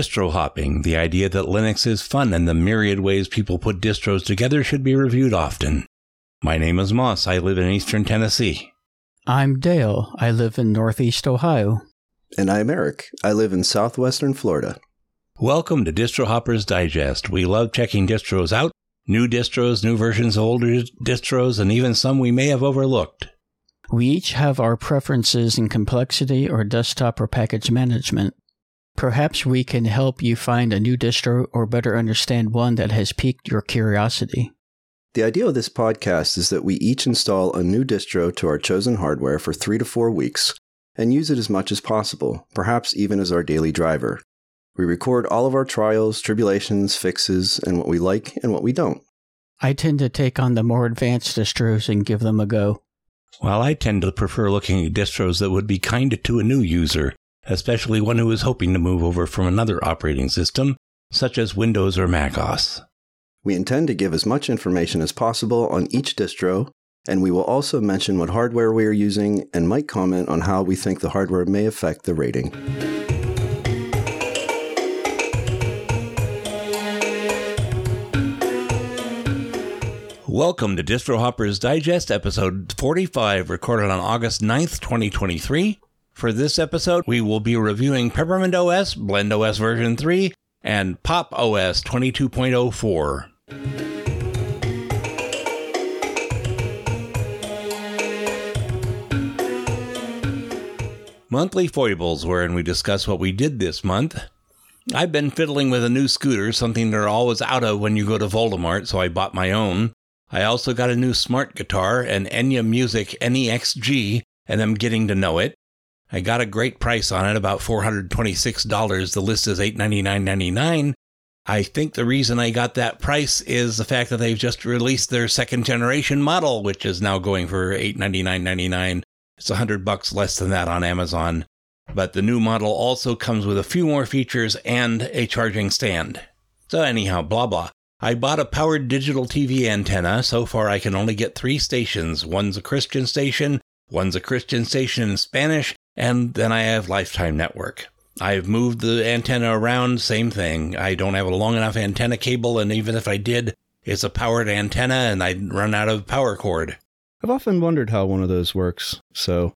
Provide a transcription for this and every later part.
Distro hopping, the idea that Linux is fun and the myriad ways people put distros together should be reviewed often. My name is Moss. I live in eastern Tennessee. I'm Dale. I live in northeast Ohio. And I'm Eric. I live in southwestern Florida. Welcome to Distro Hoppers Digest. We love checking distros out, new distros, new versions of older distros, and even some we may have overlooked. We each have our preferences in complexity or desktop or package management. Perhaps we can help you find a new distro or better understand one that has piqued your curiosity. The idea of this podcast is that we each install a new distro to our chosen hardware for three to four weeks and use it as much as possible, perhaps even as our daily driver. We record all of our trials, tribulations, fixes, and what we like and what we don't. I tend to take on the more advanced distros and give them a go. While I tend to prefer looking at distros that would be kind to a new user, especially one who is hoping to move over from another operating system, such as Windows or Mac OS. We intend to give as much information as possible on each distro, and we will also mention what hardware we are using and might comment on how we think the hardware may affect the rating. Welcome to Distro Hoppers Digest, episode 45, recorded on August 9th, 2023. For this episode, we will be reviewing Peppermint OS, Blend OS version 3, and Pop OS 22.04. Monthly Foibles, wherein we discuss what we did this month. I've been fiddling with a new scooter, something they're always out of when you go to Voldemort, so I bought my own. I also got a new smart guitar, an Enya Music NEXG, and I'm getting to know it. I got a great price on it, about $426. The list is $899.99. I think the reason I got that price is the fact that they've just released their second generation model, which is now going for $899.99. It's a hundred bucks less than that on Amazon. But the new model also comes with a few more features and a charging stand. So anyhow, blah blah. I bought a powered digital TV antenna. So far I can only get three stations. One's a Christian station, one's a Christian station in Spanish, and then I have Lifetime Network. I've moved the antenna around, same thing. I don't have a long enough antenna cable, and even if I did, it's a powered antenna and I'd run out of power cord. I've often wondered how one of those works. So,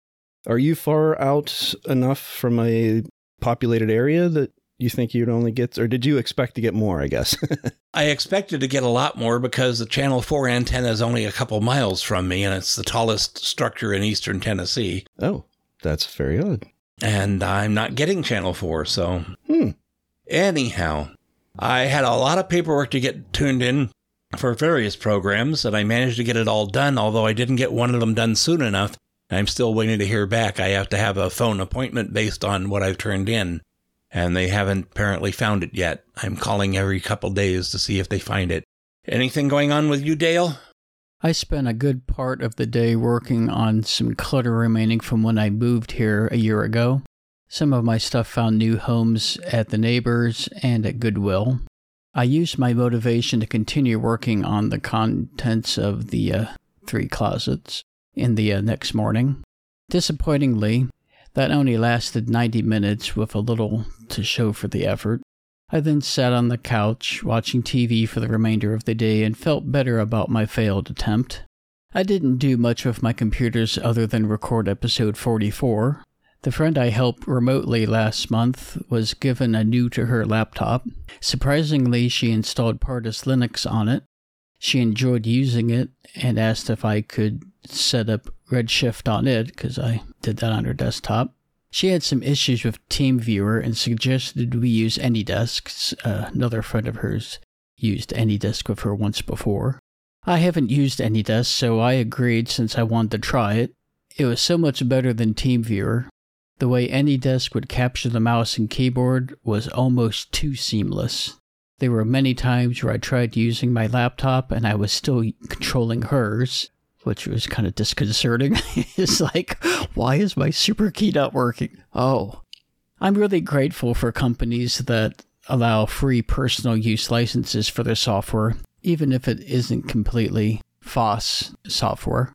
are you far out enough from a populated area that you think you'd only get, or did you expect to get more, I guess? I expected to get a lot more because the Channel 4 antenna is only a couple miles from me and it's the tallest structure in eastern Tennessee. Oh. That's very odd. And I'm not getting Channel 4, so. Hmm. Anyhow, I had a lot of paperwork to get tuned in for various programs, and I managed to get it all done, although I didn't get one of them done soon enough. I'm still waiting to hear back. I have to have a phone appointment based on what I've turned in, and they haven't apparently found it yet. I'm calling every couple days to see if they find it. Anything going on with you, Dale? I spent a good part of the day working on some clutter remaining from when I moved here a year ago. Some of my stuff found new homes at the neighbors and at Goodwill. I used my motivation to continue working on the contents of the uh, three closets in the uh, next morning. Disappointingly, that only lasted 90 minutes with a little to show for the effort. I then sat on the couch, watching TV for the remainder of the day, and felt better about my failed attempt. I didn't do much with my computers other than record episode 44. The friend I helped remotely last month was given a new to her laptop. Surprisingly, she installed Pardus Linux on it. She enjoyed using it and asked if I could set up Redshift on it because I did that on her desktop. She had some issues with TeamViewer and suggested we use AnyDesk. Uh, another friend of hers used AnyDesk with her once before. I haven't used AnyDesk, so I agreed since I wanted to try it. It was so much better than TeamViewer. The way AnyDesk would capture the mouse and keyboard was almost too seamless. There were many times where I tried using my laptop and I was still controlling hers, which was kind of disconcerting. it's like, why is my super key not working? Oh, I'm really grateful for companies that allow free personal use licenses for their software, even if it isn't completely FOSS software.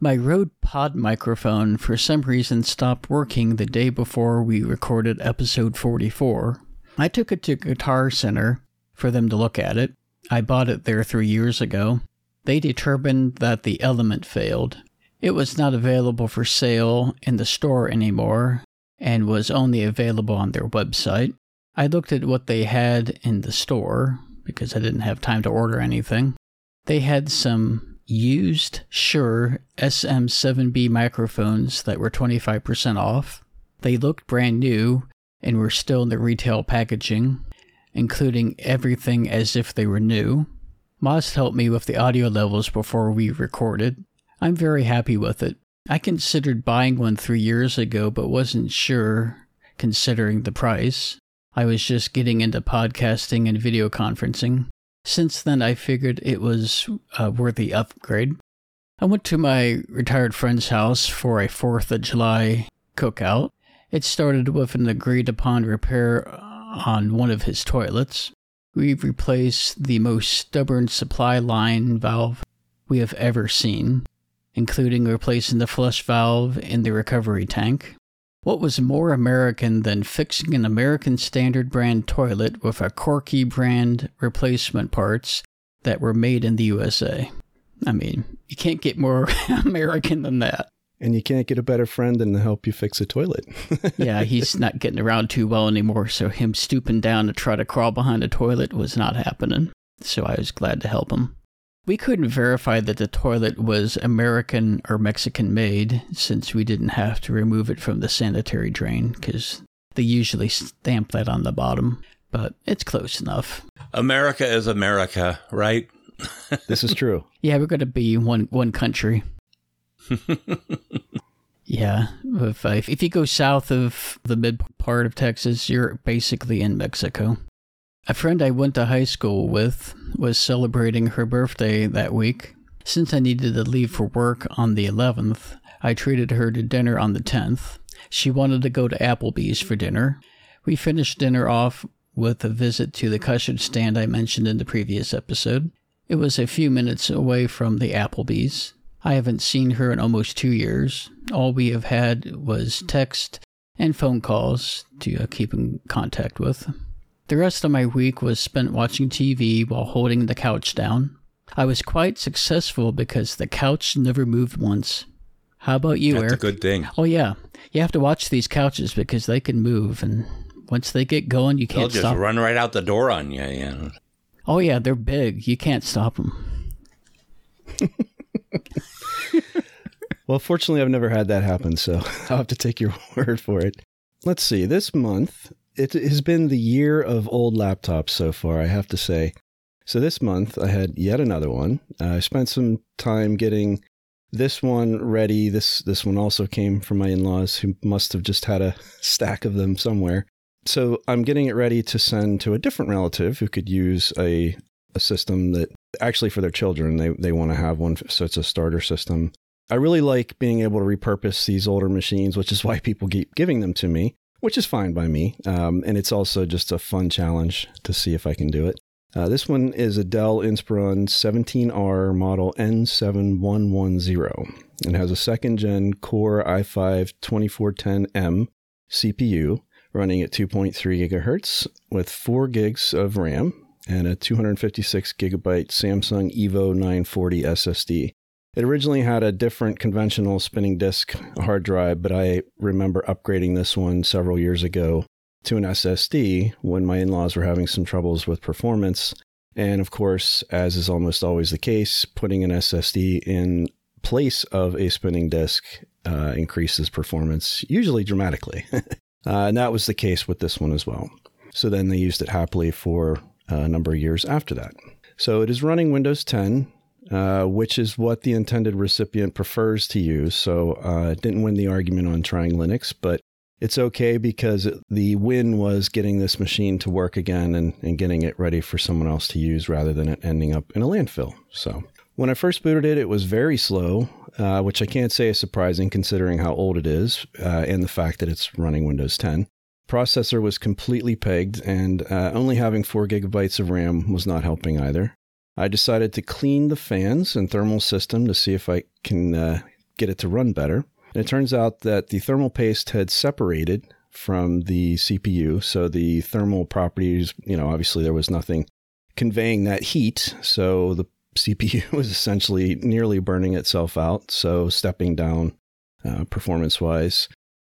My Rode Pod microphone for some reason stopped working the day before we recorded episode 44. I took it to Guitar Center for them to look at it. I bought it there three years ago. They determined that the element failed. It was not available for sale in the store anymore and was only available on their website. I looked at what they had in the store because I didn't have time to order anything. They had some used Shure SM7B microphones that were 25% off. They looked brand new and were still in the retail packaging, including everything as if they were new. Moss helped me with the audio levels before we recorded. I'm very happy with it. I considered buying one three years ago, but wasn't sure considering the price. I was just getting into podcasting and video conferencing. Since then, I figured it was uh, a worthy upgrade. I went to my retired friend's house for a 4th of July cookout. It started with an agreed upon repair on one of his toilets. We've replaced the most stubborn supply line valve we have ever seen, including replacing the flush valve in the recovery tank. What was more American than fixing an American Standard brand toilet with a Korky brand replacement parts that were made in the USA? I mean, you can't get more American than that. And you can't get a better friend than to help you fix a toilet. yeah, he's not getting around too well anymore, so him stooping down to try to crawl behind a toilet was not happening. So I was glad to help him. We couldn't verify that the toilet was American or Mexican made since we didn't have to remove it from the sanitary drain because they usually stamp that on the bottom, but it's close enough. America is America, right? this is true. Yeah, we're going to be one one country. yeah, if, uh, if you go south of the mid part of Texas, you're basically in Mexico. A friend I went to high school with was celebrating her birthday that week. Since I needed to leave for work on the 11th, I treated her to dinner on the 10th. She wanted to go to Applebee's for dinner. We finished dinner off with a visit to the custard stand I mentioned in the previous episode. It was a few minutes away from the Applebee's. I haven't seen her in almost two years. All we have had was text and phone calls to uh, keep in contact with. The rest of my week was spent watching TV while holding the couch down. I was quite successful because the couch never moved once. How about you, Eric? That's Eric? a good thing. Oh yeah, you have to watch these couches because they can move, and once they get going, you can't They'll can't just stop. run right out the door on you. Yeah. Oh yeah, they're big. You can't stop them. Well, fortunately, I've never had that happen, so I'll have to take your word for it. Let's see. This month, it has been the year of old laptops so far, I have to say. So this month, I had yet another one. Uh, I spent some time getting this one ready. This this one also came from my in-laws, who must have just had a stack of them somewhere. So I'm getting it ready to send to a different relative who could use a a system that actually for their children they they want to have one. So it's a starter system. I really like being able to repurpose these older machines, which is why people keep giving them to me which is fine by me. Um, and it's also just a fun challenge to see if I can do it. Uh, this one is a Dell Inspiron 17R model N7110 and has a second gen Core i5 2410M CPU running at 2.3 gigahertz with 4 gigs of RAM and a 256 gigabyte Samsung Evo 940 SSD. It originally had a different conventional spinning disk hard drive, but I remember upgrading this one several years ago to an SSD when my in laws were having some troubles with performance. And of course, as is almost always the case, putting an SSD in place of a spinning disk uh, increases performance, usually dramatically. uh, and that was the case with this one as well. So then they used it happily for a number of years after that. So it is running Windows 10 uh, which is what the intended recipient prefers to use. So uh, it didn't win the argument on trying Linux, but it's okay because the win was getting this machine to work again and, and getting it ready for someone else to use rather than it ending up in a landfill. So when I first booted it, it was very slow, uh, which I can't say is surprising considering how old it is uh, and the fact that it's running Windows 10. Processor was completely pegged, and uh, only having 4 gigabytes of RAM was not helping either. I decided to clean the fans and thermal system to see if I can uh, get it to run better. And it turns out that the thermal paste had separated from the CPU. So the thermal properties, you know, obviously there was nothing conveying that heat. So the CPU was essentially nearly burning itself out. So stepping down uh, performance wise,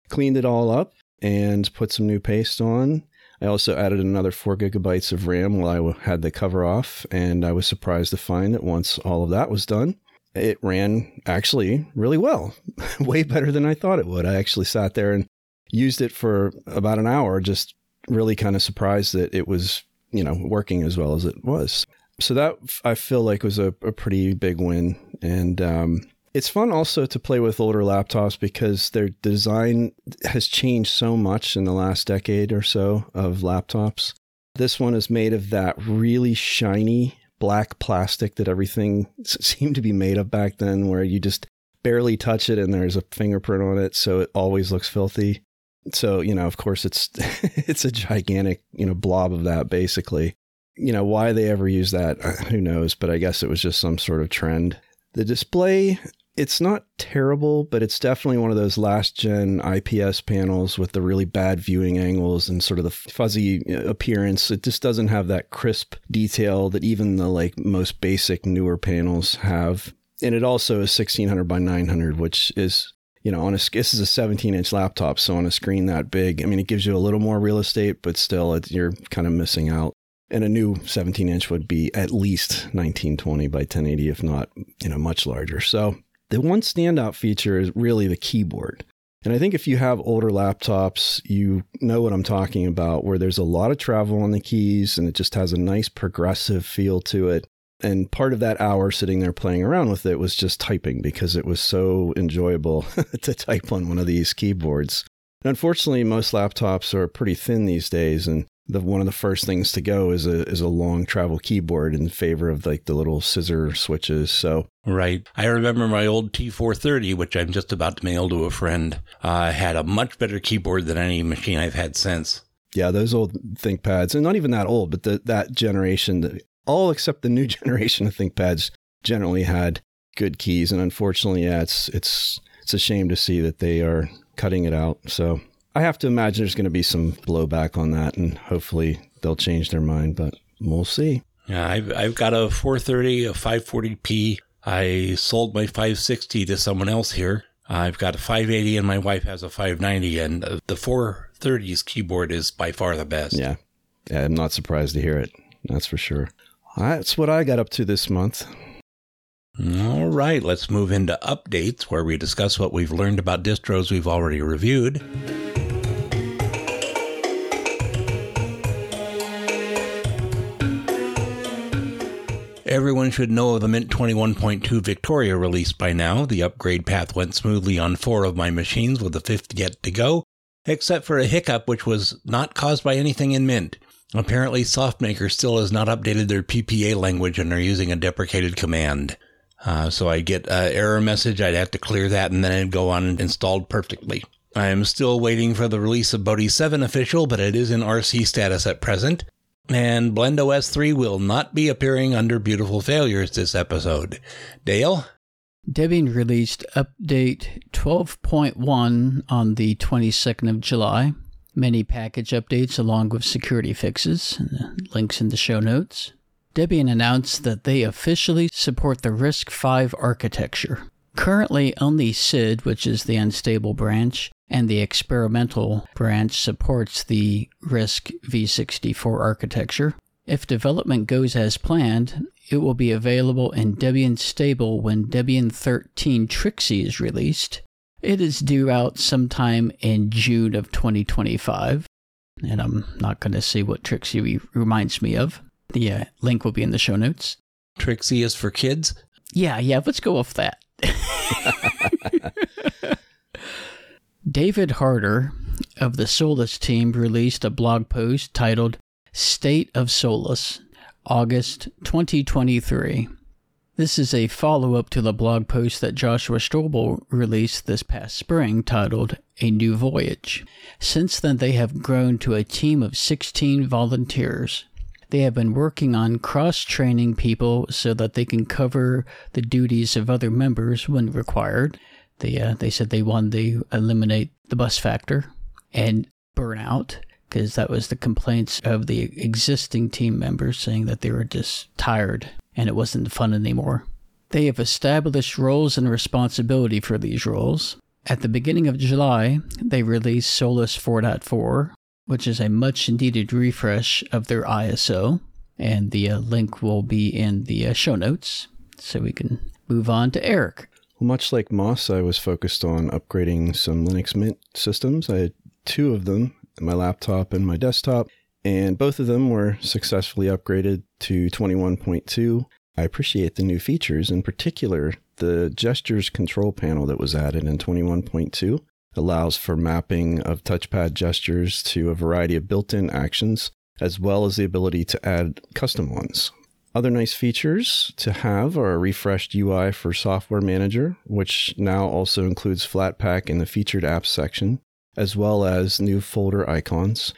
cleaned it all up and put some new paste on. I also added another four gigabytes of RAM while I had the cover off, and I was surprised to find that once all of that was done, it ran actually really well, way better than I thought it would. I actually sat there and used it for about an hour, just really kind of surprised that it was, you know, working as well as it was. So that I feel like was a, a pretty big win. And um, it's fun also to play with older laptops because their design has changed so much in the last decade or so of laptops. This one is made of that really shiny black plastic that everything seemed to be made of back then, where you just barely touch it and there's a fingerprint on it, so it always looks filthy. So, you know, of course it's it's a gigantic, you know, blob of that basically. You know, why they ever use that, uh, who knows, but I guess it was just some sort of trend. The display it's not terrible, but it's definitely one of those last gen IPS panels with the really bad viewing angles and sort of the fuzzy uh, appearance. It just doesn't have that crisp detail that even the like most basic newer panels have. And it also is 1600 by 900, which is you know, on a this is a 17 inch laptop, so on a screen that big, I mean, it gives you a little more real estate, but still, it, you're kind of missing out. And a new 17 inch would be at least 1920 by 1080, if not, you know, much larger. So the one standout feature is really the keyboard. And I think if you have older laptops, you know what I'm talking about, where there's a lot of travel on the keys and it just has a nice progressive feel to it. And part of that hour sitting there playing around with it was just typing because it was so enjoyable to type on one of these keyboards. unfortunately, most laptops are pretty thin these days, and the one of the first things to go is a is a long travel keyboard in favor of like the little scissor switches. So right, I remember my old T430, which I'm just about to mail to a friend, uh, had a much better keyboard than any machine I've had since. Yeah, those old ThinkPads, and not even that old, but the, that generation, all except the new generation of ThinkPads, generally had good keys. And unfortunately, yeah, it's it's it's a shame to see that they are cutting it out. So I have to imagine there's going to be some blowback on that, and hopefully they'll change their mind, but we'll see. Yeah, I've, I've got a 430, a 540p. I sold my 560 to someone else here. I've got a 580, and my wife has a 590, and the 430's keyboard is by far the best. Yeah. yeah I'm not surprised to hear it. That's for sure. That's what I got up to this month. All right, let's move into updates where we discuss what we've learned about distros we've already reviewed. Everyone should know of the Mint 21.2 Victoria release by now. The upgrade path went smoothly on four of my machines, with the fifth yet to go, except for a hiccup which was not caused by anything in Mint. Apparently, SoftMaker still has not updated their PPA language and are using a deprecated command. Uh, so I get an error message. I'd have to clear that and then it'd go on installed perfectly. I am still waiting for the release of Bodhi 7 official, but it is in RC status at present. And BlendOS 3 will not be appearing under Beautiful Failures this episode. Dale? Debian released update 12.1 on the 22nd of July. Many package updates along with security fixes. Links in the show notes. Debian announced that they officially support the RISC-V architecture. Currently, only SID, which is the unstable branch, and the experimental branch supports the RISC v64 architecture. If development goes as planned, it will be available in Debian Stable when Debian 13 Trixie is released. It is due out sometime in June of 2025, and I'm not going to say what Trixie reminds me of. The uh, link will be in the show notes. Trixie is for kids? Yeah, yeah, let's go off that. David Harder of the Solus team released a blog post titled State of Solus, August 2023. This is a follow up to the blog post that Joshua Strobel released this past spring titled A New Voyage. Since then, they have grown to a team of 16 volunteers. They have been working on cross training people so that they can cover the duties of other members when required. They, uh, they said they wanted to eliminate the bus factor. And burnout because that was the complaints of the existing team members saying that they were just tired and it wasn't fun anymore. They have established roles and responsibility for these roles. At the beginning of July, they released Solus 4.4, which is a much needed refresh of their ISO, and the uh, link will be in the uh, show notes so we can move on to Eric. Well, much like Moss, I was focused on upgrading some Linux Mint systems. I had two of them my laptop and my desktop, and both of them were successfully upgraded to 21.2. I appreciate the new features, in particular, the gestures control panel that was added in 21.2 allows for mapping of touchpad gestures to a variety of built in actions, as well as the ability to add custom ones. Other nice features to have are a refreshed UI for Software Manager, which now also includes Flatpak in the featured apps section, as well as new folder icons.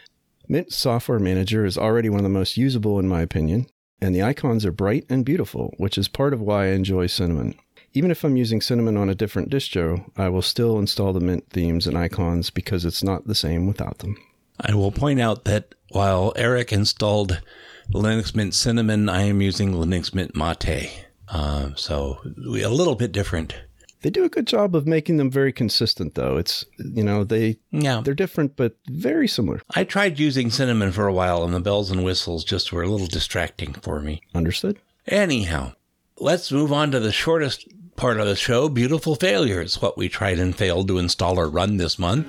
Mint Software Manager is already one of the most usable in my opinion, and the icons are bright and beautiful, which is part of why I enjoy Cinnamon. Even if I'm using Cinnamon on a different distro, I will still install the Mint themes and icons because it's not the same without them. I will point out that while Eric installed Linux Mint Cinnamon, I am using Linux Mint Mate. Uh, so we a little bit different they do a good job of making them very consistent, though. It's you know they yeah they're different but very similar. I tried using cinnamon for a while, and the bells and whistles just were a little distracting for me. Understood. Anyhow, let's move on to the shortest part of the show: beautiful failures. What we tried and failed to install or run this month.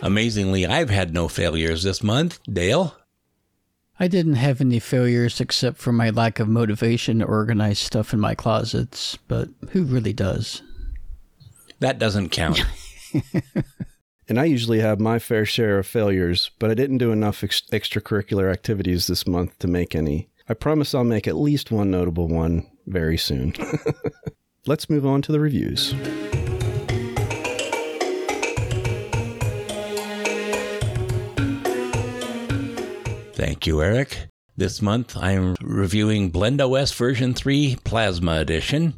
Amazingly, I've had no failures this month. Dale? I didn't have any failures except for my lack of motivation to organize stuff in my closets, but who really does? That doesn't count. and I usually have my fair share of failures, but I didn't do enough ex- extracurricular activities this month to make any. I promise I'll make at least one notable one very soon. Let's move on to the reviews. Thank you, Eric. This month I'm reviewing BlendOS version 3 Plasma Edition.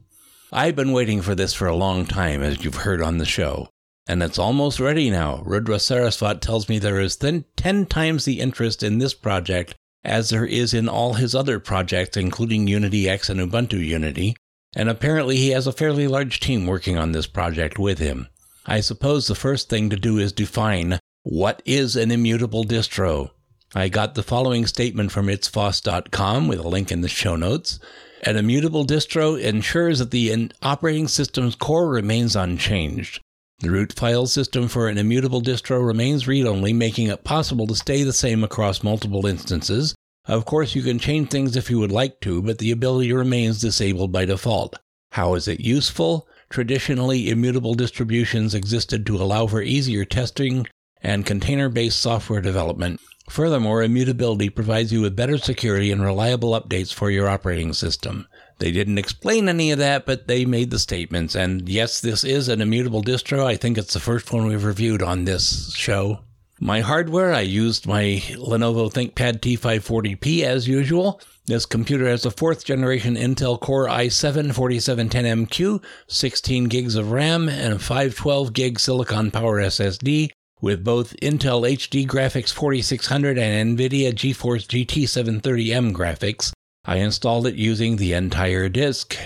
I've been waiting for this for a long time, as you've heard on the show, and it's almost ready now. Rudra Saraswat tells me there is then 10 times the interest in this project as there is in all his other projects, including Unity X and Ubuntu Unity, and apparently he has a fairly large team working on this project with him. I suppose the first thing to do is define what is an immutable distro. I got the following statement from itsfoss.com with a link in the show notes. An immutable distro ensures that the operating system's core remains unchanged. The root file system for an immutable distro remains read only, making it possible to stay the same across multiple instances. Of course, you can change things if you would like to, but the ability remains disabled by default. How is it useful? Traditionally, immutable distributions existed to allow for easier testing and container based software development. Furthermore, immutability provides you with better security and reliable updates for your operating system. They didn't explain any of that, but they made the statements. And yes, this is an immutable distro. I think it's the first one we've reviewed on this show. My hardware, I used my Lenovo ThinkPad T540p as usual. This computer has a fourth generation Intel Core i7 4710MQ, 16 gigs of RAM, and a 512 gig Silicon Power SSD, with both Intel HD Graphics 4600 and NVIDIA GeForce GT 730M graphics. I installed it using the entire disk.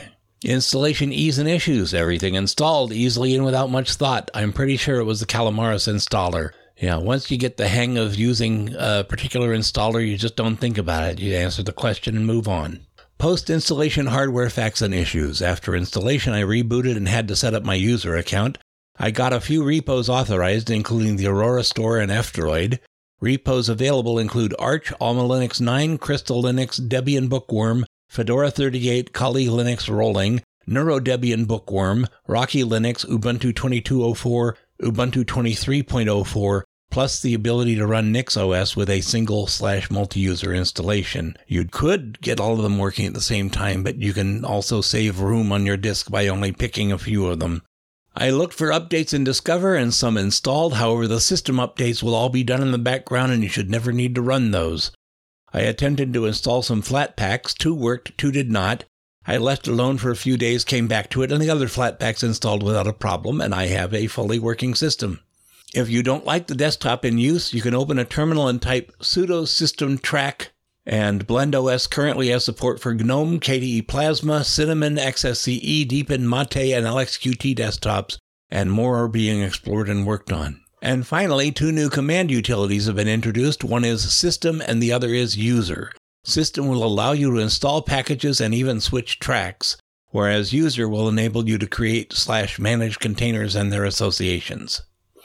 Installation ease and issues. Everything installed easily and without much thought. I'm pretty sure it was the Calamares installer. Yeah, once you get the hang of using a particular installer, you just don't think about it. You answer the question and move on. Post installation hardware facts and issues. After installation, I rebooted and had to set up my user account. I got a few repos authorized, including the Aurora Store and F-Droid. Repos available include Arch, Alma Linux 9, Crystal Linux, Debian Bookworm, Fedora 38, Kali Linux Rolling, NeuroDebian Bookworm, Rocky Linux, Ubuntu 2204, Ubuntu 23.04, plus the ability to run NixOS with a single slash multi-user installation. You could get all of them working at the same time, but you can also save room on your disk by only picking a few of them. I looked for updates in Discover and some installed. However, the system updates will all be done in the background and you should never need to run those. I attempted to install some Flatpaks, Two worked, two did not. I left alone for a few days, came back to it, and the other Flatpaks installed without a problem, and I have a fully working system. If you don't like the desktop in use, you can open a terminal and type sudo system track and BlendOS currently has support for GNOME, KDE Plasma, Cinnamon, XFCE, Deepin, Mate, and LXQT desktops, and more are being explored and worked on. And finally, two new command utilities have been introduced. One is System and the other is User. System will allow you to install packages and even switch tracks, whereas User will enable you to create slash manage containers and their associations.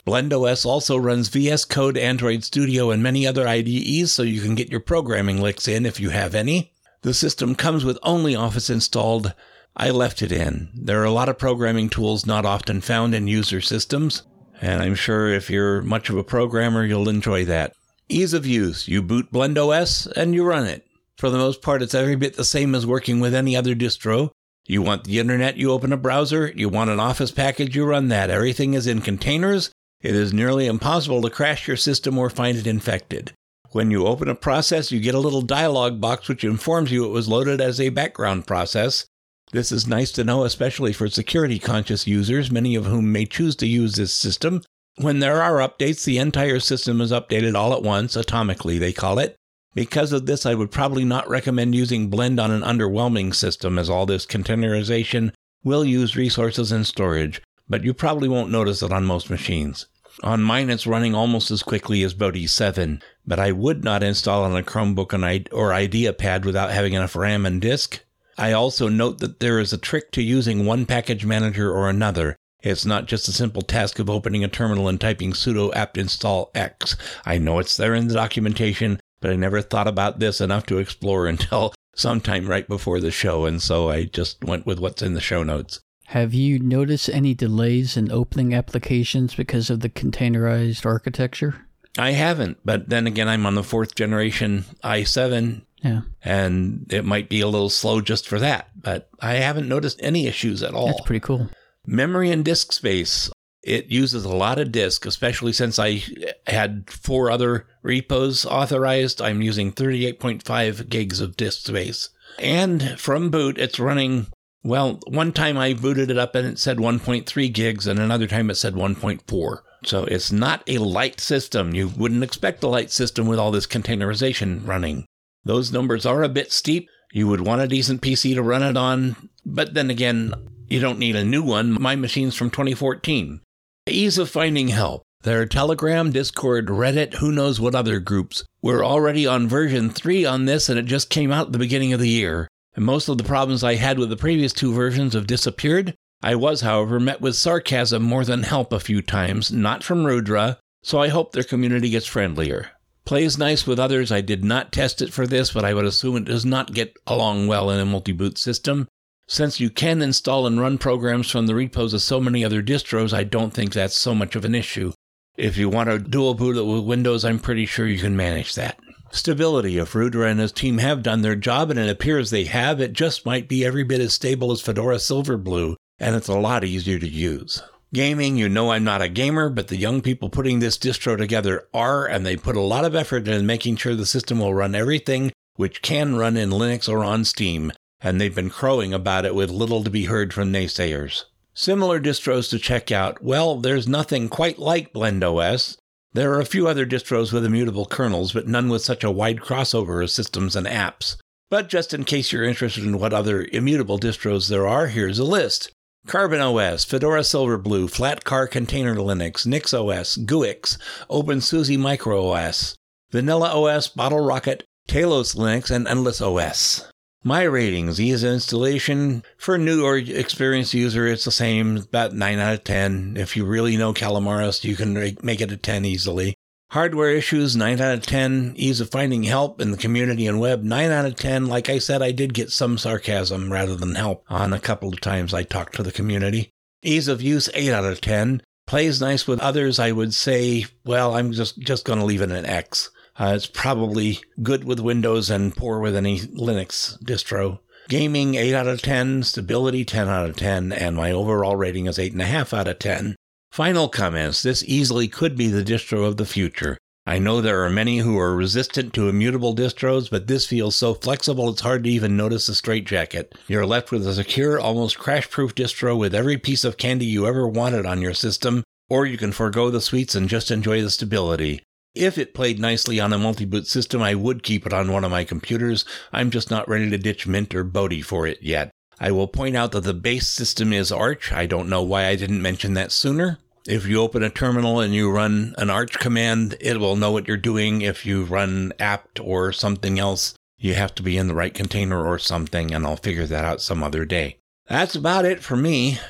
BlendOS also runs VS Code, Android Studio, and many other IDEs so you can get your programming licks in if you have any. The system comes with OnlyOffice installed. I left it in. There are a lot of programming tools not often found in user systems, and I'm sure if you're much of a programmer, you'll enjoy that. Ease of use. You boot BlendOS and you run it. For the most part, it's every bit the same as working with any other distro. You want the internet, you open a browser. You want an office package, you run that. Everything is in containers it is nearly impossible to crash your system or find it infected. When you open a process, you get a little dialog box which informs you it was loaded as a background process. This is nice to know, especially for security conscious users, many of whom may choose to use this system. When there are updates, the entire system is updated all at once, atomically, they call it. Because of this, I would probably not recommend using Blend on an underwhelming system, as all this containerization will use resources and storage, but you probably won't notice it on most machines. On mine, it's running almost as quickly as Bodhi 7, but I would not install on a Chromebook or IdeaPad without having enough RAM and disk. I also note that there is a trick to using one package manager or another. It's not just a simple task of opening a terminal and typing sudo apt install x. I know it's there in the documentation, but I never thought about this enough to explore until sometime right before the show, and so I just went with what's in the show notes. Have you noticed any delays in opening applications because of the containerized architecture? I haven't, but then again, I'm on the fourth generation i7. Yeah. And it might be a little slow just for that, but I haven't noticed any issues at all. That's pretty cool. Memory and disk space. It uses a lot of disk, especially since I had four other repos authorized. I'm using 38.5 gigs of disk space. And from boot, it's running well, one time I booted it up and it said 1.3 gigs, and another time it said 1.4. So it's not a light system. You wouldn't expect a light system with all this containerization running. Those numbers are a bit steep. You would want a decent PC to run it on, but then again, you don't need a new one. My machine's from 2014. Ease of finding help. There are Telegram, Discord, Reddit, who knows what other groups. We're already on version 3 on this, and it just came out at the beginning of the year and most of the problems I had with the previous two versions have disappeared. I was, however, met with sarcasm more than help a few times, not from Rudra, so I hope their community gets friendlier. Plays nice with others. I did not test it for this, but I would assume it does not get along well in a multi boot system. Since you can install and run programs from the repos of so many other distros, I don't think that's so much of an issue. If you want to dual boot it with Windows, I'm pretty sure you can manage that stability. If Rudra and his team have done their job, and it appears they have, it just might be every bit as stable as Fedora Silverblue, and it's a lot easier to use. Gaming, you know I'm not a gamer, but the young people putting this distro together are, and they put a lot of effort in making sure the system will run everything which can run in Linux or on Steam, and they've been crowing about it with little to be heard from naysayers. Similar distros to check out, well, there's nothing quite like BlendOS, there are a few other distros with immutable kernels, but none with such a wide crossover of systems and apps. But just in case you're interested in what other immutable distros there are, here's a list. Carbon OS, Fedora Silverblue, Flatcar Container Linux, NixOS, Guix, OpenSUSE Micro OS, Vanilla OS, Bottlerocket, Talos Linux, and Endless OS. My ratings, ease of installation. For new or experienced user, it's the same, about 9 out of 10. If you really know Calamares, you can make it a 10 easily. Hardware issues, 9 out of 10. Ease of finding help in the community and web, 9 out of 10. Like I said, I did get some sarcasm rather than help on a couple of times I talked to the community. Ease of use, 8 out of 10. Plays nice with others, I would say, well, I'm just, just going to leave it an X. Uh, it's probably good with Windows and poor with any Linux distro. Gaming 8 out of 10, stability 10 out of 10, and my overall rating is 8.5 out of 10. Final comments this easily could be the distro of the future. I know there are many who are resistant to immutable distros, but this feels so flexible it's hard to even notice the straitjacket. You're left with a secure, almost crash proof distro with every piece of candy you ever wanted on your system, or you can forego the sweets and just enjoy the stability. If it played nicely on a multi boot system, I would keep it on one of my computers. I'm just not ready to ditch Mint or Bodhi for it yet. I will point out that the base system is Arch. I don't know why I didn't mention that sooner. If you open a terminal and you run an Arch command, it will know what you're doing. If you run apt or something else, you have to be in the right container or something, and I'll figure that out some other day. That's about it for me.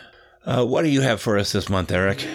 Uh, what do you have for us this month, Eric?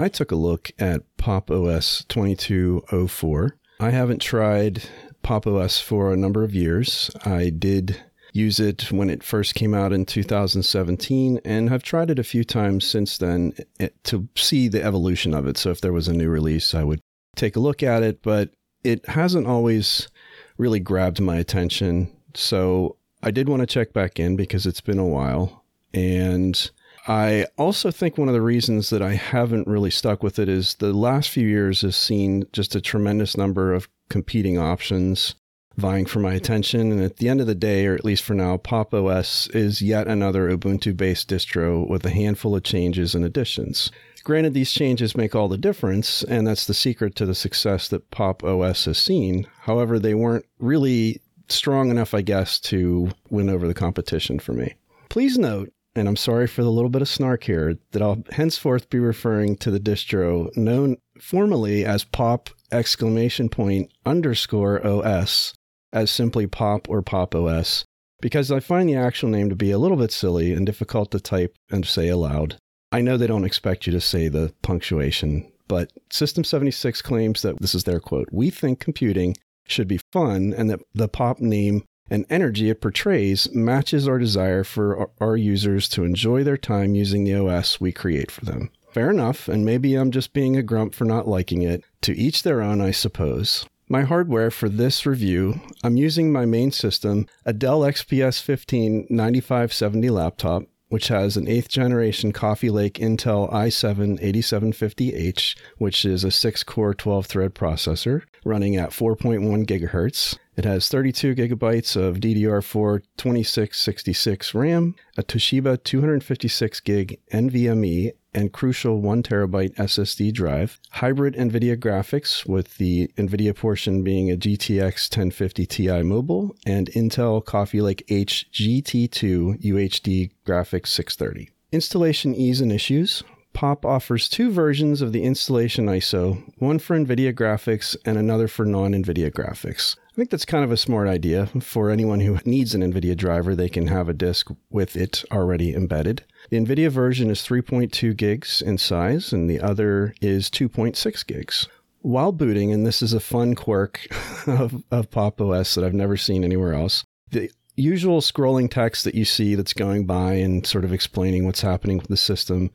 I took a look at Pop OS 2204. I haven't tried Pop OS for a number of years. I did use it when it first came out in 2017 and have tried it a few times since then eh, to see the evolution of it. So if there was a new release, I would take a look at it, but it hasn't always really grabbed my attention. So I did want to check back in because it's been a while. And I also think one of the reasons that I haven't really stuck with it is the last few years has seen just a tremendous number of competing options vying for my attention. And at the end of the day, or at least for now, Pop OS is yet another Ubuntu based distro with a handful of changes and additions. Granted, these changes make all the difference, and that's the secret to the success that Pop OS has seen. However, they weren't really strong enough, I guess, to win over the competition for me. Please note and I'm sorry for the little bit of snark here, that I'll henceforth be referring to the distro known formally as pop exclamation point underscore OS as simply pop or pop OS because I find the actual name to be a little bit silly and difficult to type and say aloud. I know they don't expect you to say the punctuation, but System 76 claims that this is their quote We think computing should be fun and that the pop name and energy it portrays matches our desire for our users to enjoy their time using the OS we create for them. Fair enough, and maybe I'm just being a grump for not liking it. To each their own, I suppose. My hardware for this review, I'm using my main system, a Dell XPS 15 9570 laptop, which has an 8th generation Coffee Lake Intel i7 8750H, which is a 6 core 12 thread processor running at 4.1 gigahertz. It has 32 gigabytes of DDR4 2666 RAM, a Toshiba 256 gig NVMe, and crucial 1 terabyte SSD drive, hybrid NVIDIA graphics, with the NVIDIA portion being a GTX 1050 Ti mobile, and Intel Coffee Lake H GT2 UHD graphics 630. Installation ease and issues. Pop offers two versions of the installation ISO, one for NVIDIA graphics and another for non NVIDIA graphics. I think that's kind of a smart idea. For anyone who needs an NVIDIA driver, they can have a disk with it already embedded. The NVIDIA version is 3.2 gigs in size, and the other is 2.6 gigs. While booting, and this is a fun quirk of, of Pop OS that I've never seen anywhere else, the usual scrolling text that you see that's going by and sort of explaining what's happening with the system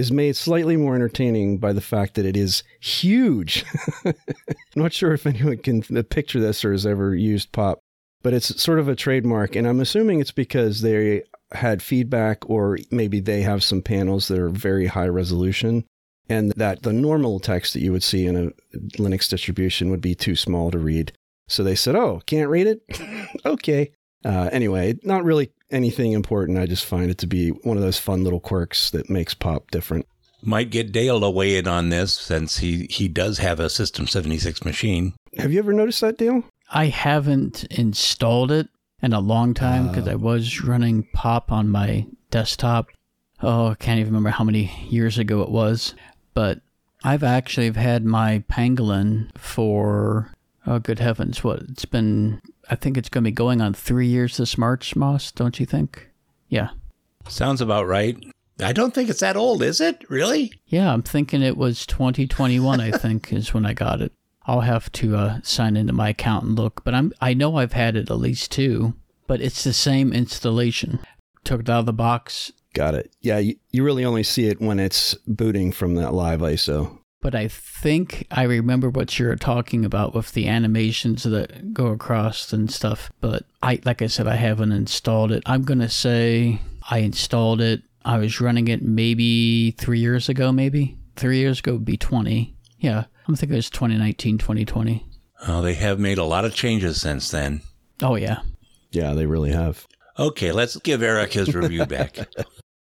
is made slightly more entertaining by the fact that it is huge. I'm not sure if anyone can picture this or has ever used pop, but it's sort of a trademark. And I'm assuming it's because they had feedback or maybe they have some panels that are very high resolution and that the normal text that you would see in a Linux distribution would be too small to read. So they said, oh, can't read it? okay. Uh, anyway, not really anything important. I just find it to be one of those fun little quirks that makes pop different. Might get Dale to weigh in on this since he, he does have a System 76 machine. Have you ever noticed that, Dale? I haven't installed it in a long time because uh, I was running pop on my desktop. Oh, I can't even remember how many years ago it was. But I've actually had my Pangolin for, oh, good heavens, what? It's been I think it's going to be going on three years this March, Moss, don't you think? Yeah. Sounds about right. I don't think it's that old, is it? Really? Yeah, I'm thinking it was 2021, I think, is when I got it. I'll have to uh, sign into my account and look, but I'm I know I've had it at least two, but it's the same installation. Took it out of the box. Got it. Yeah, you, you really only see it when it's booting from that live ISO but I think I remember what you're talking about with the animations that go across and stuff. But I, like I said, I haven't installed it. I'm gonna say I installed it I was running it maybe three years ago, maybe. Three years ago would be 20. Yeah, I'm thinking it was 2019, 2020. Oh, they have made a lot of changes since then. Oh, yeah. Yeah, they really have. Okay, let's give Eric his review back.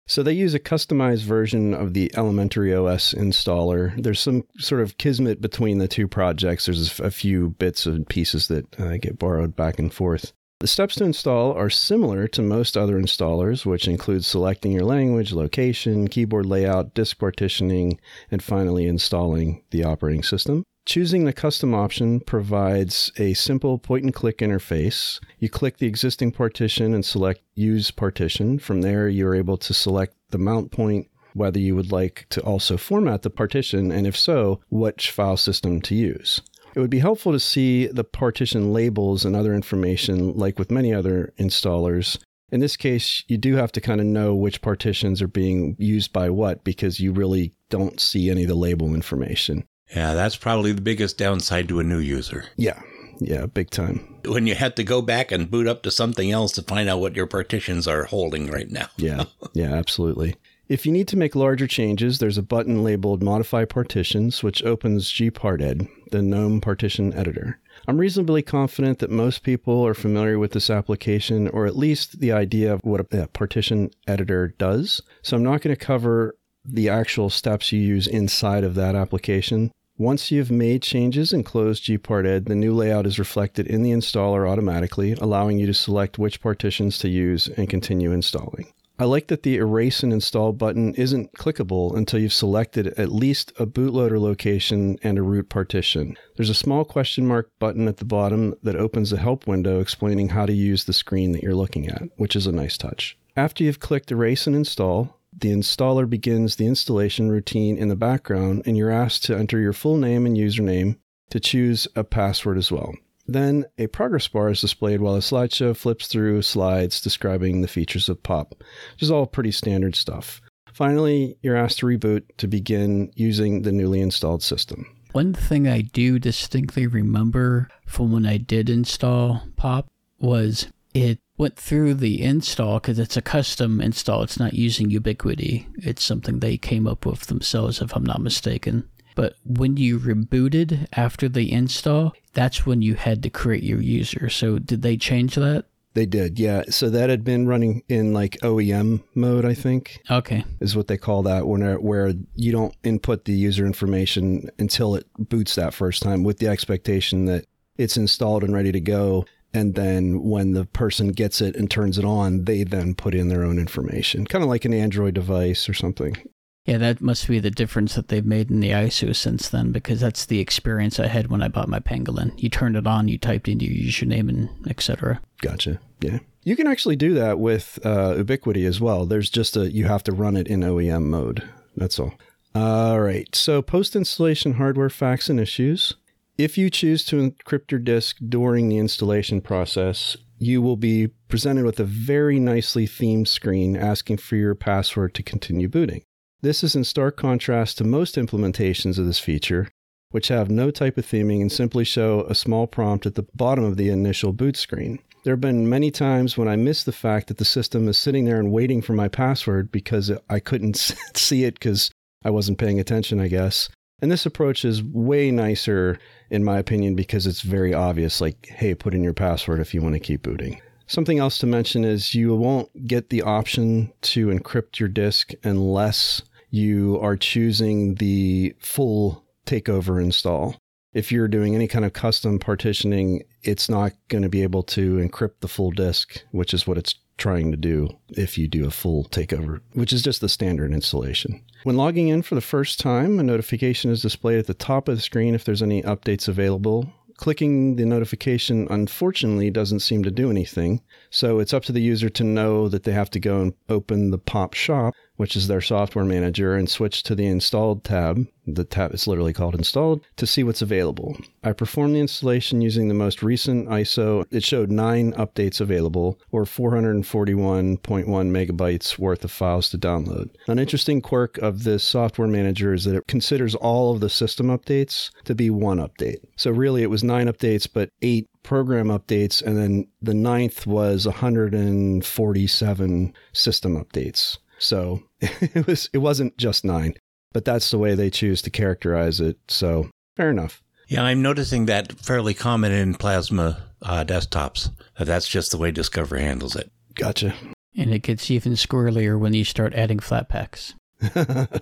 So they use a customized version of the Elementary OS installer. There's some sort of kismet between the two projects. There's a few bits and pieces that uh, get borrowed back and forth. The steps to install are similar to most other installers, which include selecting your language, location, keyboard layout, disk partitioning, and finally installing the operating system. Choosing the custom option provides a simple point and click interface. You click the existing partition and select Use Partition. From there, you're able to select the mount point, whether you would like to also format the partition, and if so, which file system to use. It would be helpful to see the partition labels and other information, like with many other installers. In this case, you do have to kind of know which partitions are being used by what because you really don't see any of the label information. Yeah, that's probably the biggest downside to a new user. Yeah, yeah, big time. When you have to go back and boot up to something else to find out what your partitions are holding right now. Yeah, yeah, absolutely. If you need to make larger changes, there's a button labeled Modify Partitions, which opens gparted, the GNOME partition editor. I'm reasonably confident that most people are familiar with this application, or at least the idea of what a partition editor does. So I'm not going to cover the actual steps you use inside of that application. Once you've made changes and closed gparted, the new layout is reflected in the installer automatically, allowing you to select which partitions to use and continue installing. I like that the erase and install button isn't clickable until you've selected at least a bootloader location and a root partition. There's a small question mark button at the bottom that opens a help window explaining how to use the screen that you're looking at, which is a nice touch. After you've clicked erase and install, the installer begins the installation routine in the background, and you're asked to enter your full name and username to choose a password as well. Then a progress bar is displayed while a slideshow flips through slides describing the features of POP, which is all pretty standard stuff. Finally, you're asked to reboot to begin using the newly installed system. One thing I do distinctly remember from when I did install POP was it went through the install because it's a custom install. It's not using Ubiquity. It's something they came up with themselves, if I'm not mistaken. But when you rebooted after the install, that's when you had to create your user. So did they change that? They did, yeah. So that had been running in like OEM mode, I think. Okay. Is what they call that when uh, where you don't input the user information until it boots that first time with the expectation that it's installed and ready to go and then when the person gets it and turns it on, they then put in their own information, kind of like an Android device or something. Yeah, that must be the difference that they've made in the ISO since then, because that's the experience I had when I bought my Pangolin. You turned it on, you typed in your username and etc. Gotcha. Yeah, you can actually do that with uh, Ubiquity as well. There's just a you have to run it in OEM mode. That's all. All right. So post installation hardware facts and issues. If you choose to encrypt your disk during the installation process, you will be presented with a very nicely themed screen asking for your password to continue booting. This is in stark contrast to most implementations of this feature, which have no type of theming and simply show a small prompt at the bottom of the initial boot screen. There have been many times when I missed the fact that the system is sitting there and waiting for my password because I couldn't see it because I wasn't paying attention, I guess. And this approach is way nicer, in my opinion, because it's very obvious like, hey, put in your password if you want to keep booting. Something else to mention is you won't get the option to encrypt your disk unless you are choosing the full takeover install. If you're doing any kind of custom partitioning, it's not going to be able to encrypt the full disk, which is what it's trying to do if you do a full takeover, which is just the standard installation. When logging in for the first time, a notification is displayed at the top of the screen if there's any updates available. Clicking the notification, unfortunately, doesn't seem to do anything. So it's up to the user to know that they have to go and open the pop shop which is their software manager, and switch to the installed tab. The tab is literally called installed to see what's available. I performed the installation using the most recent ISO. It showed nine updates available, or 441.1 megabytes worth of files to download. An interesting quirk of this software manager is that it considers all of the system updates to be one update. So really, it was nine updates, but eight program updates, and then the ninth was 147 system updates. So it was it wasn't just nine, but that's the way they choose to characterize it. So fair enough. Yeah, I'm noticing that fairly common in Plasma uh, desktops. That's just the way Discover handles it. Gotcha. And it gets even squirrelier when you start adding Flatpaks.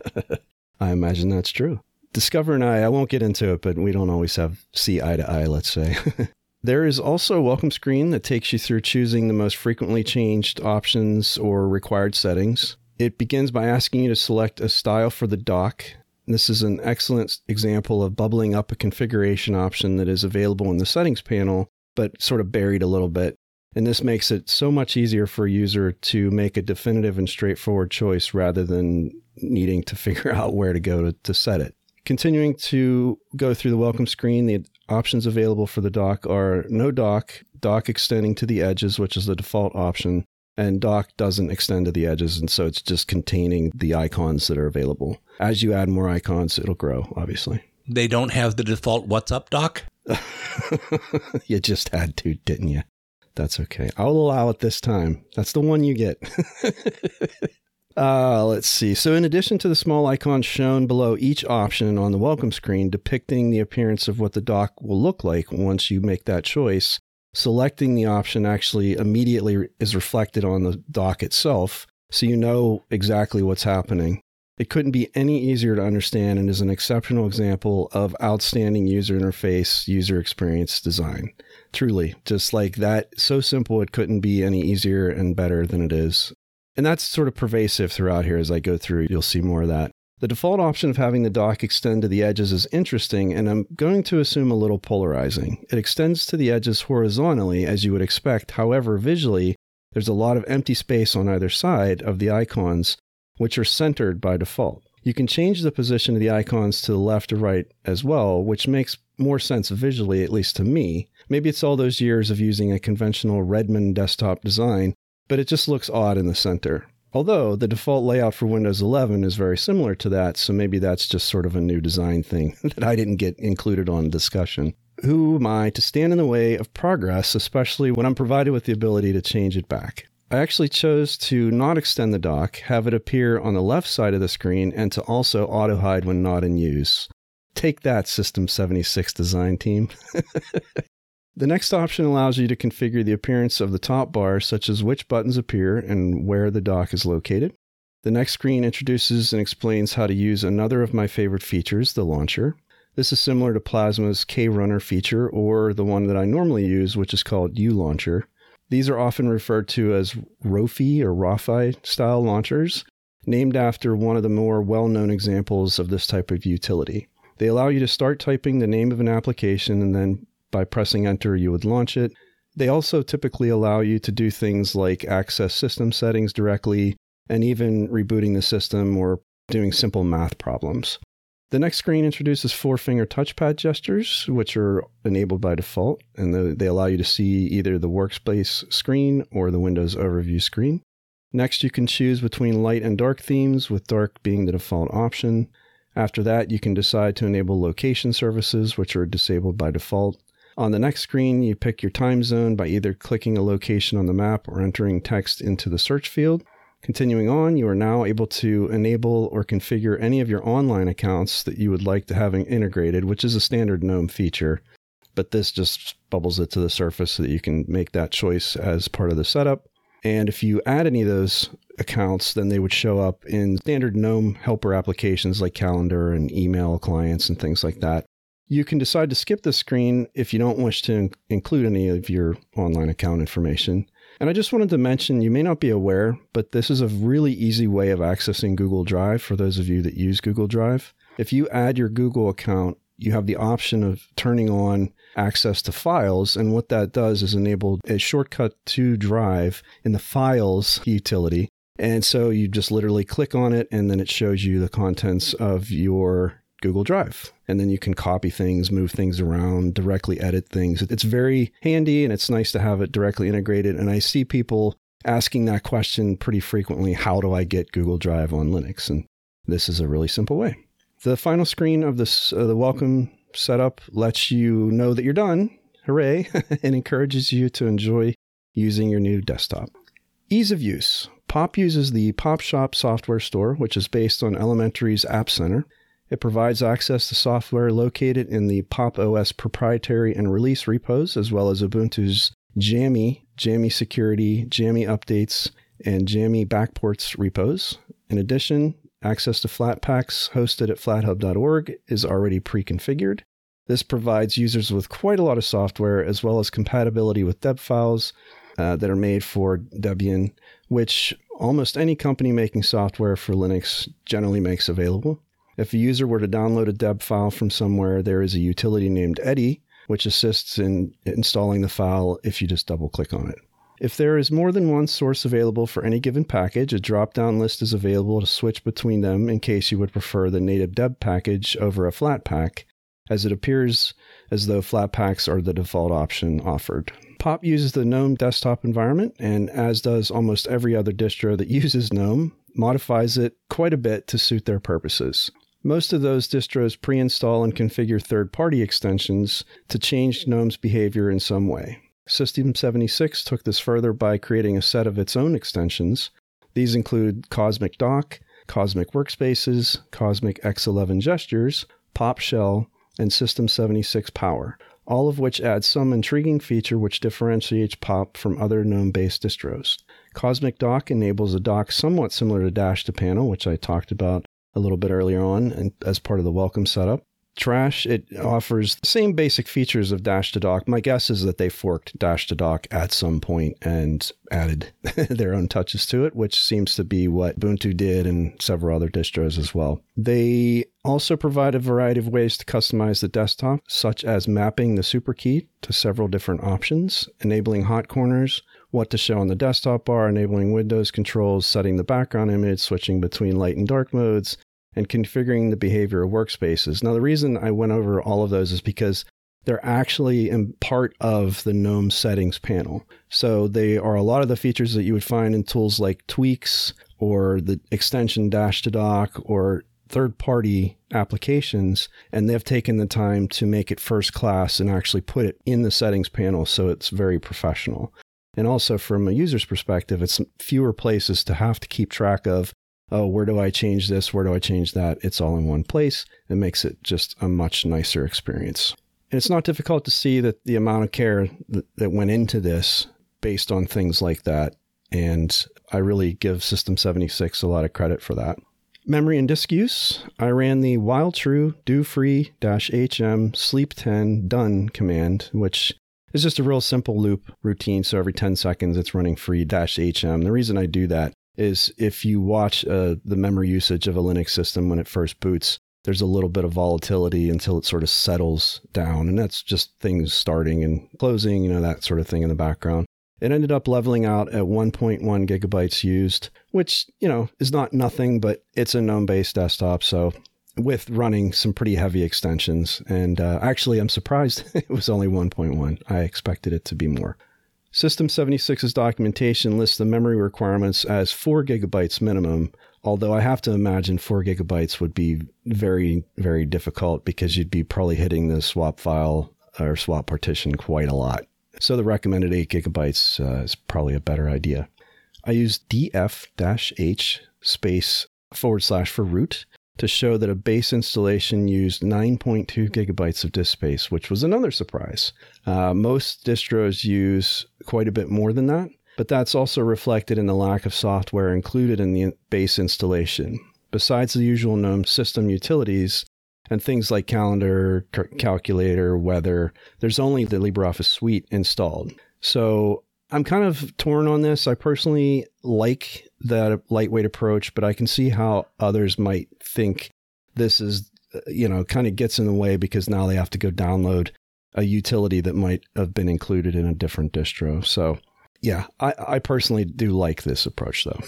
I imagine that's true. Discover and I, I won't get into it, but we don't always have see eye to eye, let's say. there is also a welcome screen that takes you through choosing the most frequently changed options or required settings. It begins by asking you to select a style for the dock. This is an excellent example of bubbling up a configuration option that is available in the settings panel, but sort of buried a little bit. And this makes it so much easier for a user to make a definitive and straightforward choice rather than needing to figure out where to go to, to set it. Continuing to go through the welcome screen, the options available for the dock are no dock, dock extending to the edges, which is the default option, and dock doesn't extend to the edges. And so it's just containing the icons that are available. As you add more icons, it'll grow, obviously. They don't have the default What's Up dock? you just had to, didn't you? That's okay. I'll allow it this time. That's the one you get. uh, let's see. So, in addition to the small icons shown below each option on the welcome screen depicting the appearance of what the dock will look like once you make that choice, selecting the option actually immediately is reflected on the dock itself. So, you know exactly what's happening. It couldn't be any easier to understand and is an exceptional example of outstanding user interface, user experience design. Truly, just like that, so simple it couldn't be any easier and better than it is. And that's sort of pervasive throughout here as I go through, you'll see more of that. The default option of having the dock extend to the edges is interesting, and I'm going to assume a little polarizing. It extends to the edges horizontally, as you would expect. However, visually, there's a lot of empty space on either side of the icons, which are centered by default. You can change the position of the icons to the left or right as well, which makes more sense visually, at least to me. Maybe it's all those years of using a conventional Redmond desktop design, but it just looks odd in the center. Although the default layout for Windows 11 is very similar to that, so maybe that's just sort of a new design thing that I didn't get included on discussion. Who am I to stand in the way of progress, especially when I'm provided with the ability to change it back? I actually chose to not extend the dock, have it appear on the left side of the screen, and to also auto hide when not in use. Take that, System 76 design team. the next option allows you to configure the appearance of the top bar, such as which buttons appear and where the dock is located. The next screen introduces and explains how to use another of my favorite features, the launcher. This is similar to Plasma's KRunner feature or the one that I normally use, which is called ULauncher. These are often referred to as ROFI or ROFI style launchers, named after one of the more well known examples of this type of utility. They allow you to start typing the name of an application and then by pressing enter, you would launch it. They also typically allow you to do things like access system settings directly and even rebooting the system or doing simple math problems. The next screen introduces four finger touchpad gestures, which are enabled by default, and they allow you to see either the workspace screen or the Windows overview screen. Next, you can choose between light and dark themes, with dark being the default option. After that, you can decide to enable location services, which are disabled by default. On the next screen, you pick your time zone by either clicking a location on the map or entering text into the search field. Continuing on, you are now able to enable or configure any of your online accounts that you would like to have integrated, which is a standard GNOME feature. But this just bubbles it to the surface so that you can make that choice as part of the setup. And if you add any of those accounts, then they would show up in standard GNOME helper applications like calendar and email clients and things like that. You can decide to skip the screen if you don't wish to in- include any of your online account information. And I just wanted to mention you may not be aware, but this is a really easy way of accessing Google Drive for those of you that use Google Drive. If you add your Google account, you have the option of turning on access to files. And what that does is enable a shortcut to Drive in the Files utility. And so you just literally click on it, and then it shows you the contents of your Google Drive. And then you can copy things, move things around, directly edit things. It's very handy and it's nice to have it directly integrated. And I see people asking that question pretty frequently how do I get Google Drive on Linux? And this is a really simple way. The final screen of this, uh, the welcome setup lets you know that you're done. Hooray! and encourages you to enjoy using your new desktop. Ease of use. Pop uses the Pop Shop software store, which is based on Elementary's App Center. It provides access to software located in the Pop OS proprietary and release repos, as well as Ubuntu's Jammy, Jammy Security, Jammy Updates, and Jammy Backports repos. In addition, access to Flatpaks hosted at flathub.org is already pre configured. This provides users with quite a lot of software, as well as compatibility with deb files uh, that are made for Debian, which almost any company making software for Linux generally makes available. If a user were to download a deb file from somewhere, there is a utility named Eddy, which assists in installing the file if you just double click on it. If there is more than one source available for any given package, a drop down list is available to switch between them in case you would prefer the native deb package over a Flatpak, as it appears as though Flatpaks are the default option offered. Pop uses the GNOME desktop environment, and as does almost every other distro that uses GNOME, modifies it quite a bit to suit their purposes. Most of those distros pre install and configure third party extensions to change GNOME's behavior in some way. System 76 took this further by creating a set of its own extensions. These include Cosmic Dock, Cosmic Workspaces, Cosmic X11 Gestures, Pop Shell, and System 76 Power, all of which add some intriguing feature which differentiates Pop from other GNOME based distros. Cosmic Dock enables a dock somewhat similar to Dash to Panel, which I talked about a little bit earlier on and as part of the welcome setup. Trash, it offers the same basic features of Dash to Dock. My guess is that they forked Dash to Dock at some point and added their own touches to it, which seems to be what Ubuntu did and several other distros as well. They also provide a variety of ways to customize the desktop, such as mapping the super key to several different options, enabling hot corners, what to show on the desktop bar, enabling Windows controls, setting the background image, switching between light and dark modes, and configuring the behavior of workspaces. Now, the reason I went over all of those is because they're actually in part of the GNOME settings panel. So they are a lot of the features that you would find in tools like Tweaks or the extension Dash to Dock or third party applications. And they've taken the time to make it first class and actually put it in the settings panel so it's very professional. And also, from a user's perspective, it's fewer places to have to keep track of oh, where do I change this? Where do I change that? It's all in one place. It makes it just a much nicer experience. And it's not difficult to see that the amount of care that, went into this based on things like that. And I really give System 76 a lot of credit for that. Memory and disk use. I ran the while true do free hm sleep 10 done command, which is just a real simple loop routine. So every 10 seconds, it's running free hm. The reason I do that is if you watch uh, the memory usage of a Linux system when it first boots, there's a little bit of volatility until it sort of settles down. And that's just things starting and closing, you know, that sort of thing in the background. It ended up leveling out at 1.1 gigabytes used, which, you know, is not nothing, but it's a GNOME based desktop. So with running some pretty heavy extensions. And uh, actually, I'm surprised it was only 1.1. I expected it to be more. System 76's documentation lists the memory requirements as 4 gigabytes minimum, although I have to imagine 4 gigabytes would be very, very difficult because you'd be probably hitting the swap file or swap partition quite a lot. So the recommended 8 gigabytes uh, is probably a better idea. I use df h space forward slash for root to show that a base installation used 9.2 gigabytes of disk space, which was another surprise. Uh, most distros use quite a bit more than that, but that's also reflected in the lack of software included in the base installation. Besides the usual GNOME system utilities and things like calendar, calculator, weather, there's only the LibreOffice suite installed. So I'm kind of torn on this. I personally like that lightweight approach, but I can see how others might think this is, uh, you know, kind of gets in the way because now they have to go download a utility that might have been included in a different distro. So, yeah, I, I personally do like this approach though.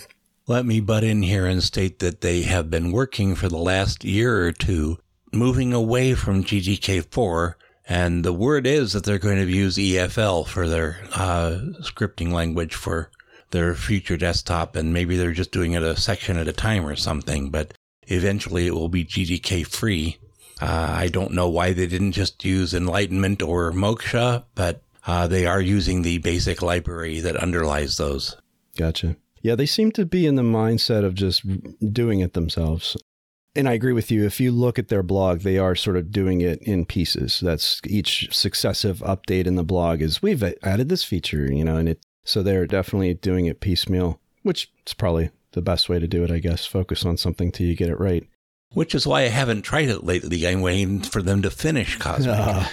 Let me butt in here and state that they have been working for the last year or two, moving away from GTK4 and the word is that they're going to use EFL for their uh, scripting language for their future desktop, and maybe they're just doing it a section at a time or something, but eventually it will be GTK free. Uh, I don't know why they didn't just use Enlightenment or Moksha, but uh, they are using the basic library that underlies those. Gotcha. Yeah, they seem to be in the mindset of just doing it themselves. And I agree with you. If you look at their blog, they are sort of doing it in pieces. That's each successive update in the blog is we've added this feature, you know, and it so they're definitely doing it piecemeal, which is probably the best way to do it, I guess. Focus on something till you get it right. Which is why I haven't tried it lately. I'm waiting for them to finish Cosmic. Uh.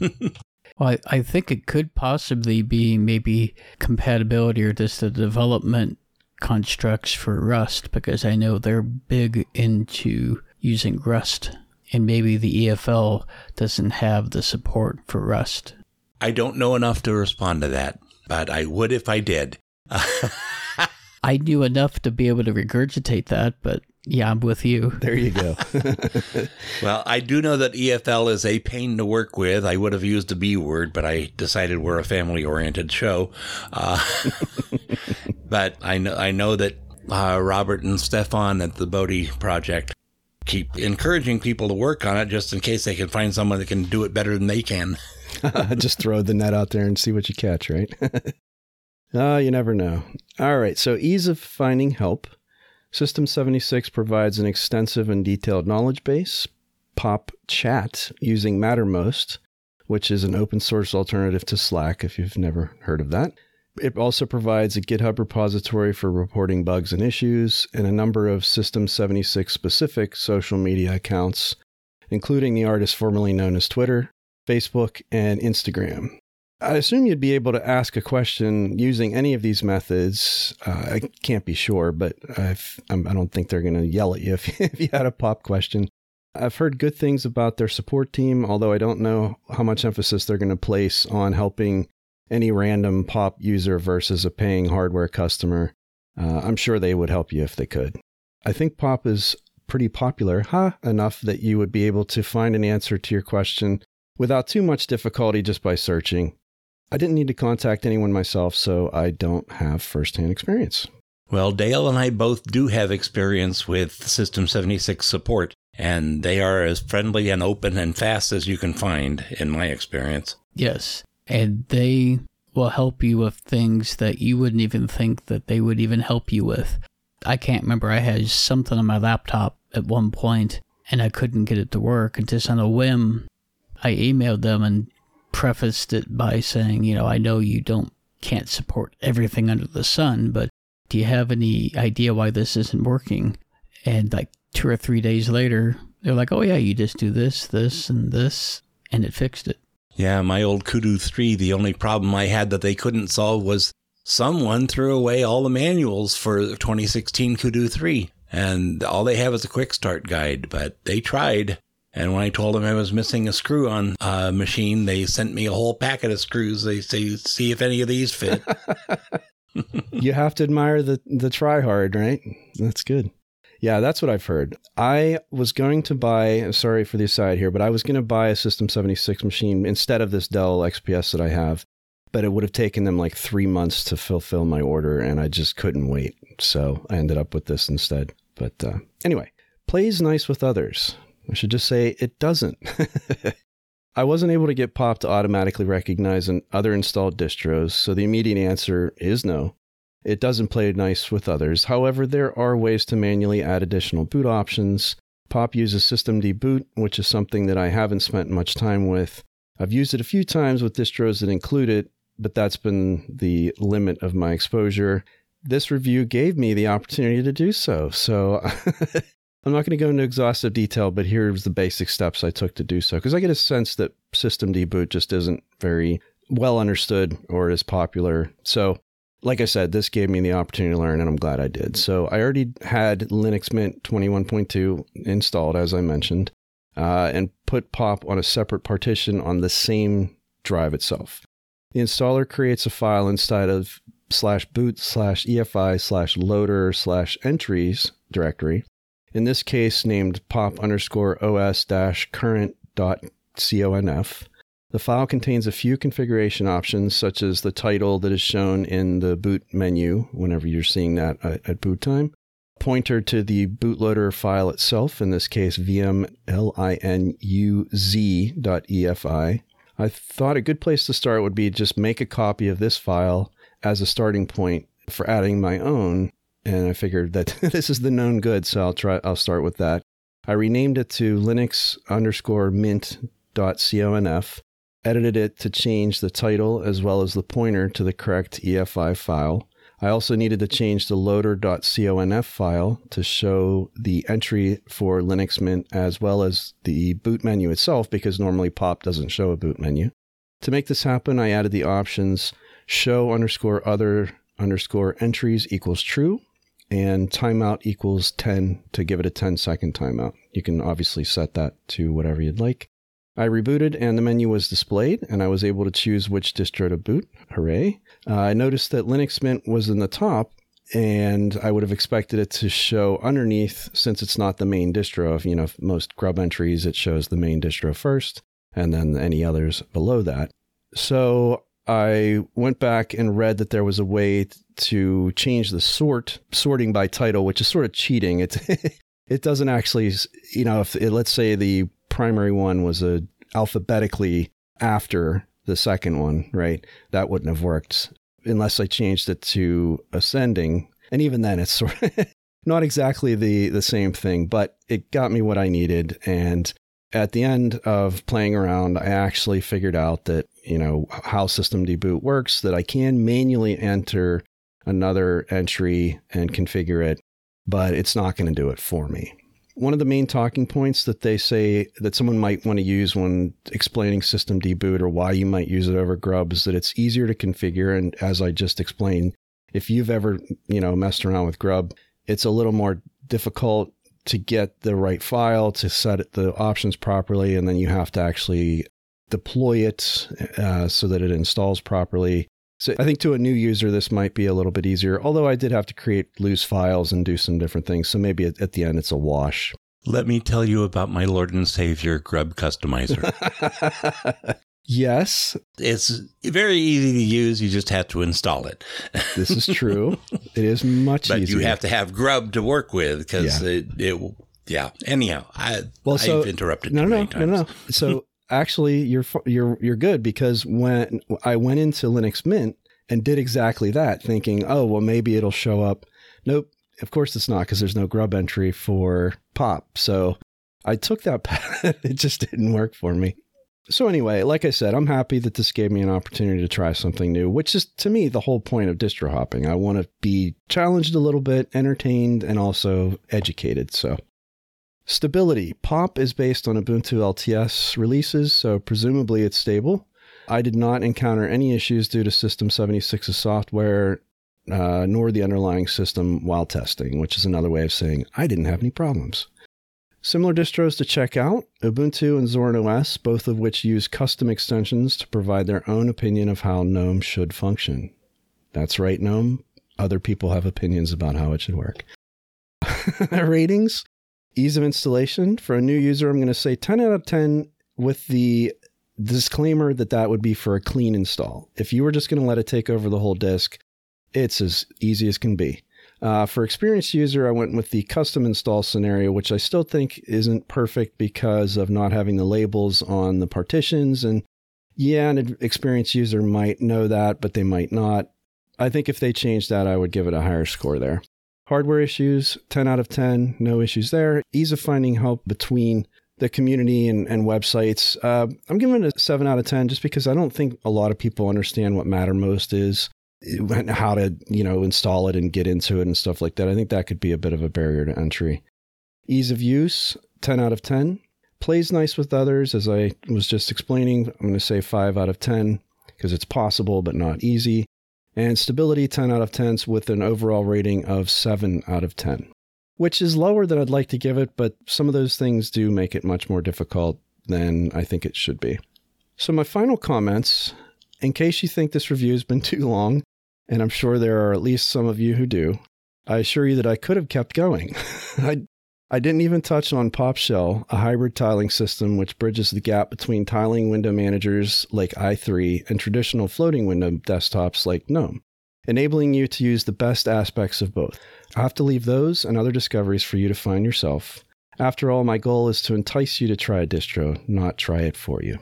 well, I, I think it could possibly be maybe compatibility or just the development constructs for Rust because I know they're big into using Rust. And maybe the EFL doesn't have the support for Rust. I don't know enough to respond to that, but I would if I did. I knew enough to be able to regurgitate that, but yeah, I'm with you. There you go. well, I do know that EFL is a pain to work with. I would have used a B word, but I decided we're a family oriented show. Uh, but I know, I know that uh, Robert and Stefan at the Bodhi Project keep encouraging people to work on it just in case they can find someone that can do it better than they can. just throw the net out there and see what you catch, right? Ah, uh, you never know. All right, so ease of finding help. System 76 provides an extensive and detailed knowledge base. Pop Chat using Mattermost, which is an open source alternative to Slack if you've never heard of that. It also provides a GitHub repository for reporting bugs and issues, and a number of System 76 specific social media accounts, including the artist formerly known as Twitter, Facebook, and Instagram. I assume you'd be able to ask a question using any of these methods. Uh, I can't be sure, but I've, I'm, I do not think they're going to yell at you if, if you had a pop question. I've heard good things about their support team, although I don't know how much emphasis they're going to place on helping any random pop user versus a paying hardware customer. Uh, I'm sure they would help you if they could. I think pop is pretty popular, huh? Enough that you would be able to find an answer to your question without too much difficulty just by searching. I didn't need to contact anyone myself, so I don't have firsthand experience. Well, Dale and I both do have experience with System 76 support, and they are as friendly and open and fast as you can find, in my experience. Yes, and they will help you with things that you wouldn't even think that they would even help you with. I can't remember, I had something on my laptop at one point, and I couldn't get it to work, and just on a whim, I emailed them and prefaced it by saying, you know, I know you don't can't support everything under the sun, but do you have any idea why this isn't working? And like two or three days later, they're like, oh yeah, you just do this, this, and this, and it fixed it. Yeah, my old Kudu 3, the only problem I had that they couldn't solve was someone threw away all the manuals for 2016 Kudu 3. And all they have is a quick start guide, but they tried. And when I told them I was missing a screw on a machine, they sent me a whole packet of screws. They say, see if any of these fit. you have to admire the, the try hard, right? That's good. Yeah, that's what I've heard. I was going to buy, sorry for the aside here, but I was going to buy a System 76 machine instead of this Dell XPS that I have, but it would have taken them like three months to fulfill my order, and I just couldn't wait. So I ended up with this instead. But uh, anyway, plays nice with others. I should just say it doesn't. I wasn't able to get Pop to automatically recognize other installed distros, so the immediate answer is no. It doesn't play nice with others. However, there are ways to manually add additional boot options. Pop uses systemd boot, which is something that I haven't spent much time with. I've used it a few times with distros that include it, but that's been the limit of my exposure. This review gave me the opportunity to do so. So I'm not going to go into exhaustive detail, but here's the basic steps I took to do so because I get a sense that systemd boot just isn't very well understood or is popular. So, like I said, this gave me the opportunity to learn, and I'm glad I did. So, I already had Linux Mint 21.2 installed, as I mentioned, uh, and put pop on a separate partition on the same drive itself. The installer creates a file inside of slash boot slash EFI slash loader slash entries directory in this case named pop underscore os dash current dot conf. The file contains a few configuration options, such as the title that is shown in the boot menu whenever you're seeing that at, at boot time, pointer to the bootloader file itself, in this case vmlinuz.efi. I thought a good place to start would be just make a copy of this file as a starting point for adding my own, and I figured that this is the known good, so I'll try. I'll start with that. I renamed it to Linux underscore mint.conf, edited it to change the title as well as the pointer to the correct EFI file. I also needed to change the loader.conf file to show the entry for Linux Mint as well as the boot menu itself because normally POP doesn't show a boot menu. To make this happen, I added the options show underscore other underscore entries equals true and timeout equals 10 to give it a 10 second timeout. You can obviously set that to whatever you'd like. I rebooted and the menu was displayed, and I was able to choose which distro to boot. Hooray. Uh, I noticed that Linux Mint was in the top, and I would have expected it to show underneath since it's not the main distro. If you know most grub entries, it shows the main distro first and then any others below that. So I went back and read that there was a way to change the sort sorting by title, which is sort of cheating. It it doesn't actually, you know, if let's say the primary one was a alphabetically after the second one, right? That wouldn't have worked unless I changed it to ascending. And even then, it's sort of not exactly the the same thing, but it got me what I needed. And at the end of playing around, I actually figured out that you know, how systemd boot works, that I can manually enter another entry and configure it, but it's not going to do it for me. One of the main talking points that they say that someone might want to use when explaining systemd boot or why you might use it over grub is that it's easier to configure. And as I just explained, if you've ever, you know, messed around with grub, it's a little more difficult to get the right file to set the options properly. And then you have to actually deploy it uh, so that it installs properly. So I think to a new user, this might be a little bit easier, although I did have to create loose files and do some different things. So maybe at, at the end, it's a wash. Let me tell you about my Lord and Savior Grub Customizer. yes. It's very easy to use. You just have to install it. this is true. It is much but easier. you have to have Grub to work with because yeah. it, it, yeah. Anyhow, I, well, so, I've interrupted no, no, no, no, no. So actually you're you're you're good because when I went into Linux Mint and did exactly that, thinking, oh well, maybe it'll show up. Nope, of course it's not because there's no grub entry for pop. So I took that path. it just didn't work for me. So anyway, like I said, I'm happy that this gave me an opportunity to try something new, which is to me the whole point of distro hopping. I want to be challenged a little bit, entertained, and also educated. So Stability. POP is based on Ubuntu LTS releases, so presumably it's stable. I did not encounter any issues due to System 76's software, uh, nor the underlying system while testing, which is another way of saying I didn't have any problems. Similar distros to check out Ubuntu and Zorin OS, both of which use custom extensions to provide their own opinion of how GNOME should function. That's right, GNOME. Other people have opinions about how it should work. Ratings Ease of installation for a new user, I'm going to say 10 out of 10 with the disclaimer that that would be for a clean install. If you were just going to let it take over the whole disk, it's as easy as can be. Uh, for experienced user, I went with the custom install scenario, which I still think isn't perfect because of not having the labels on the partitions. And yeah, an experienced user might know that, but they might not. I think if they changed that, I would give it a higher score there. Hardware issues, 10 out of 10, no issues there. Ease of finding help between the community and, and websites. Uh, I'm giving it a 7 out of 10 just because I don't think a lot of people understand what Mattermost is, how to, you know, install it and get into it and stuff like that. I think that could be a bit of a barrier to entry. Ease of use, 10 out of 10. Plays nice with others, as I was just explaining. I'm going to say 5 out of 10 because it's possible but not easy and stability 10 out of 10 with an overall rating of 7 out of 10, which is lower than I'd like to give it, but some of those things do make it much more difficult than I think it should be. So, my final comments in case you think this review has been too long, and I'm sure there are at least some of you who do, I assure you that I could have kept going. I I didn't even touch on PopShell, a hybrid tiling system which bridges the gap between tiling window managers like i3 and traditional floating window desktops like GNOME, enabling you to use the best aspects of both. i have to leave those and other discoveries for you to find yourself. After all, my goal is to entice you to try a distro, not try it for you.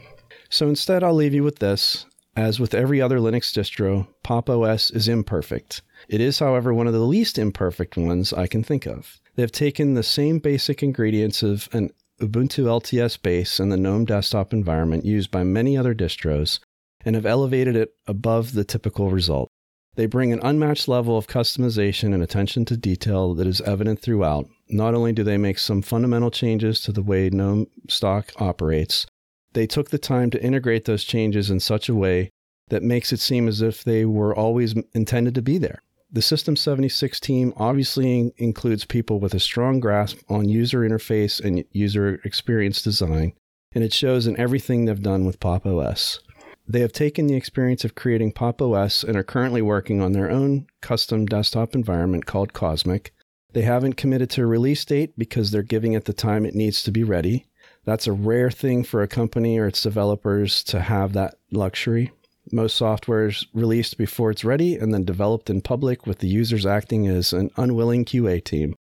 So instead, I'll leave you with this. As with every other Linux distro, Pop OS is imperfect. It is, however, one of the least imperfect ones I can think of. They've taken the same basic ingredients of an Ubuntu LTS base and the GNOME desktop environment used by many other distros and have elevated it above the typical result. They bring an unmatched level of customization and attention to detail that is evident throughout. Not only do they make some fundamental changes to the way GNOME stock operates, they took the time to integrate those changes in such a way that makes it seem as if they were always intended to be there. The System 76 team obviously includes people with a strong grasp on user interface and user experience design, and it shows in everything they've done with Pop OS. They have taken the experience of creating Pop OS and are currently working on their own custom desktop environment called Cosmic. They haven't committed to a release date because they're giving it the time it needs to be ready. That's a rare thing for a company or its developers to have that luxury. Most software is released before it's ready and then developed in public with the users acting as an unwilling QA team.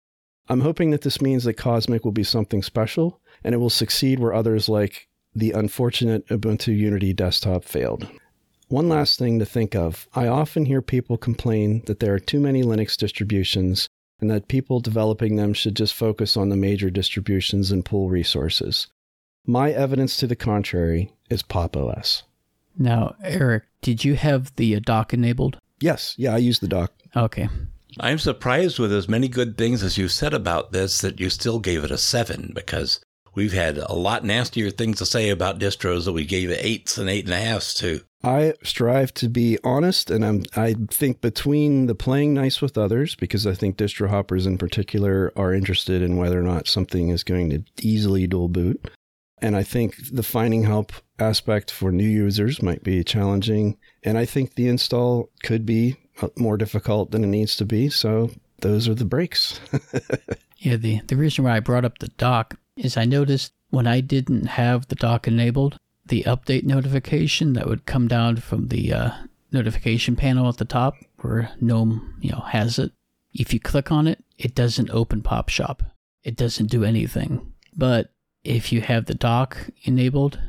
I'm hoping that this means that Cosmic will be something special and it will succeed where others like the unfortunate Ubuntu Unity desktop failed. One last thing to think of I often hear people complain that there are too many Linux distributions and that people developing them should just focus on the major distributions and pool resources. My evidence to the contrary is Pop OS. Now, Eric, did you have the uh, dock enabled? Yes, yeah, I use the dock. Okay. I'm surprised with as many good things as you said about this that you still gave it a seven because we've had a lot nastier things to say about distros that we gave eights and eight and a halfs to. I strive to be honest, and I'm, I think between the playing nice with others, because I think distro hoppers in particular are interested in whether or not something is going to easily dual boot. And I think the finding help aspect for new users might be challenging. And I think the install could be uh, more difficult than it needs to be. So those are the breaks. yeah, the, the reason why I brought up the dock is I noticed when I didn't have the dock enabled, the update notification that would come down from the uh, notification panel at the top where GNOME, you know, has it. If you click on it, it doesn't open PopShop. It doesn't do anything. But if you have the dock enabled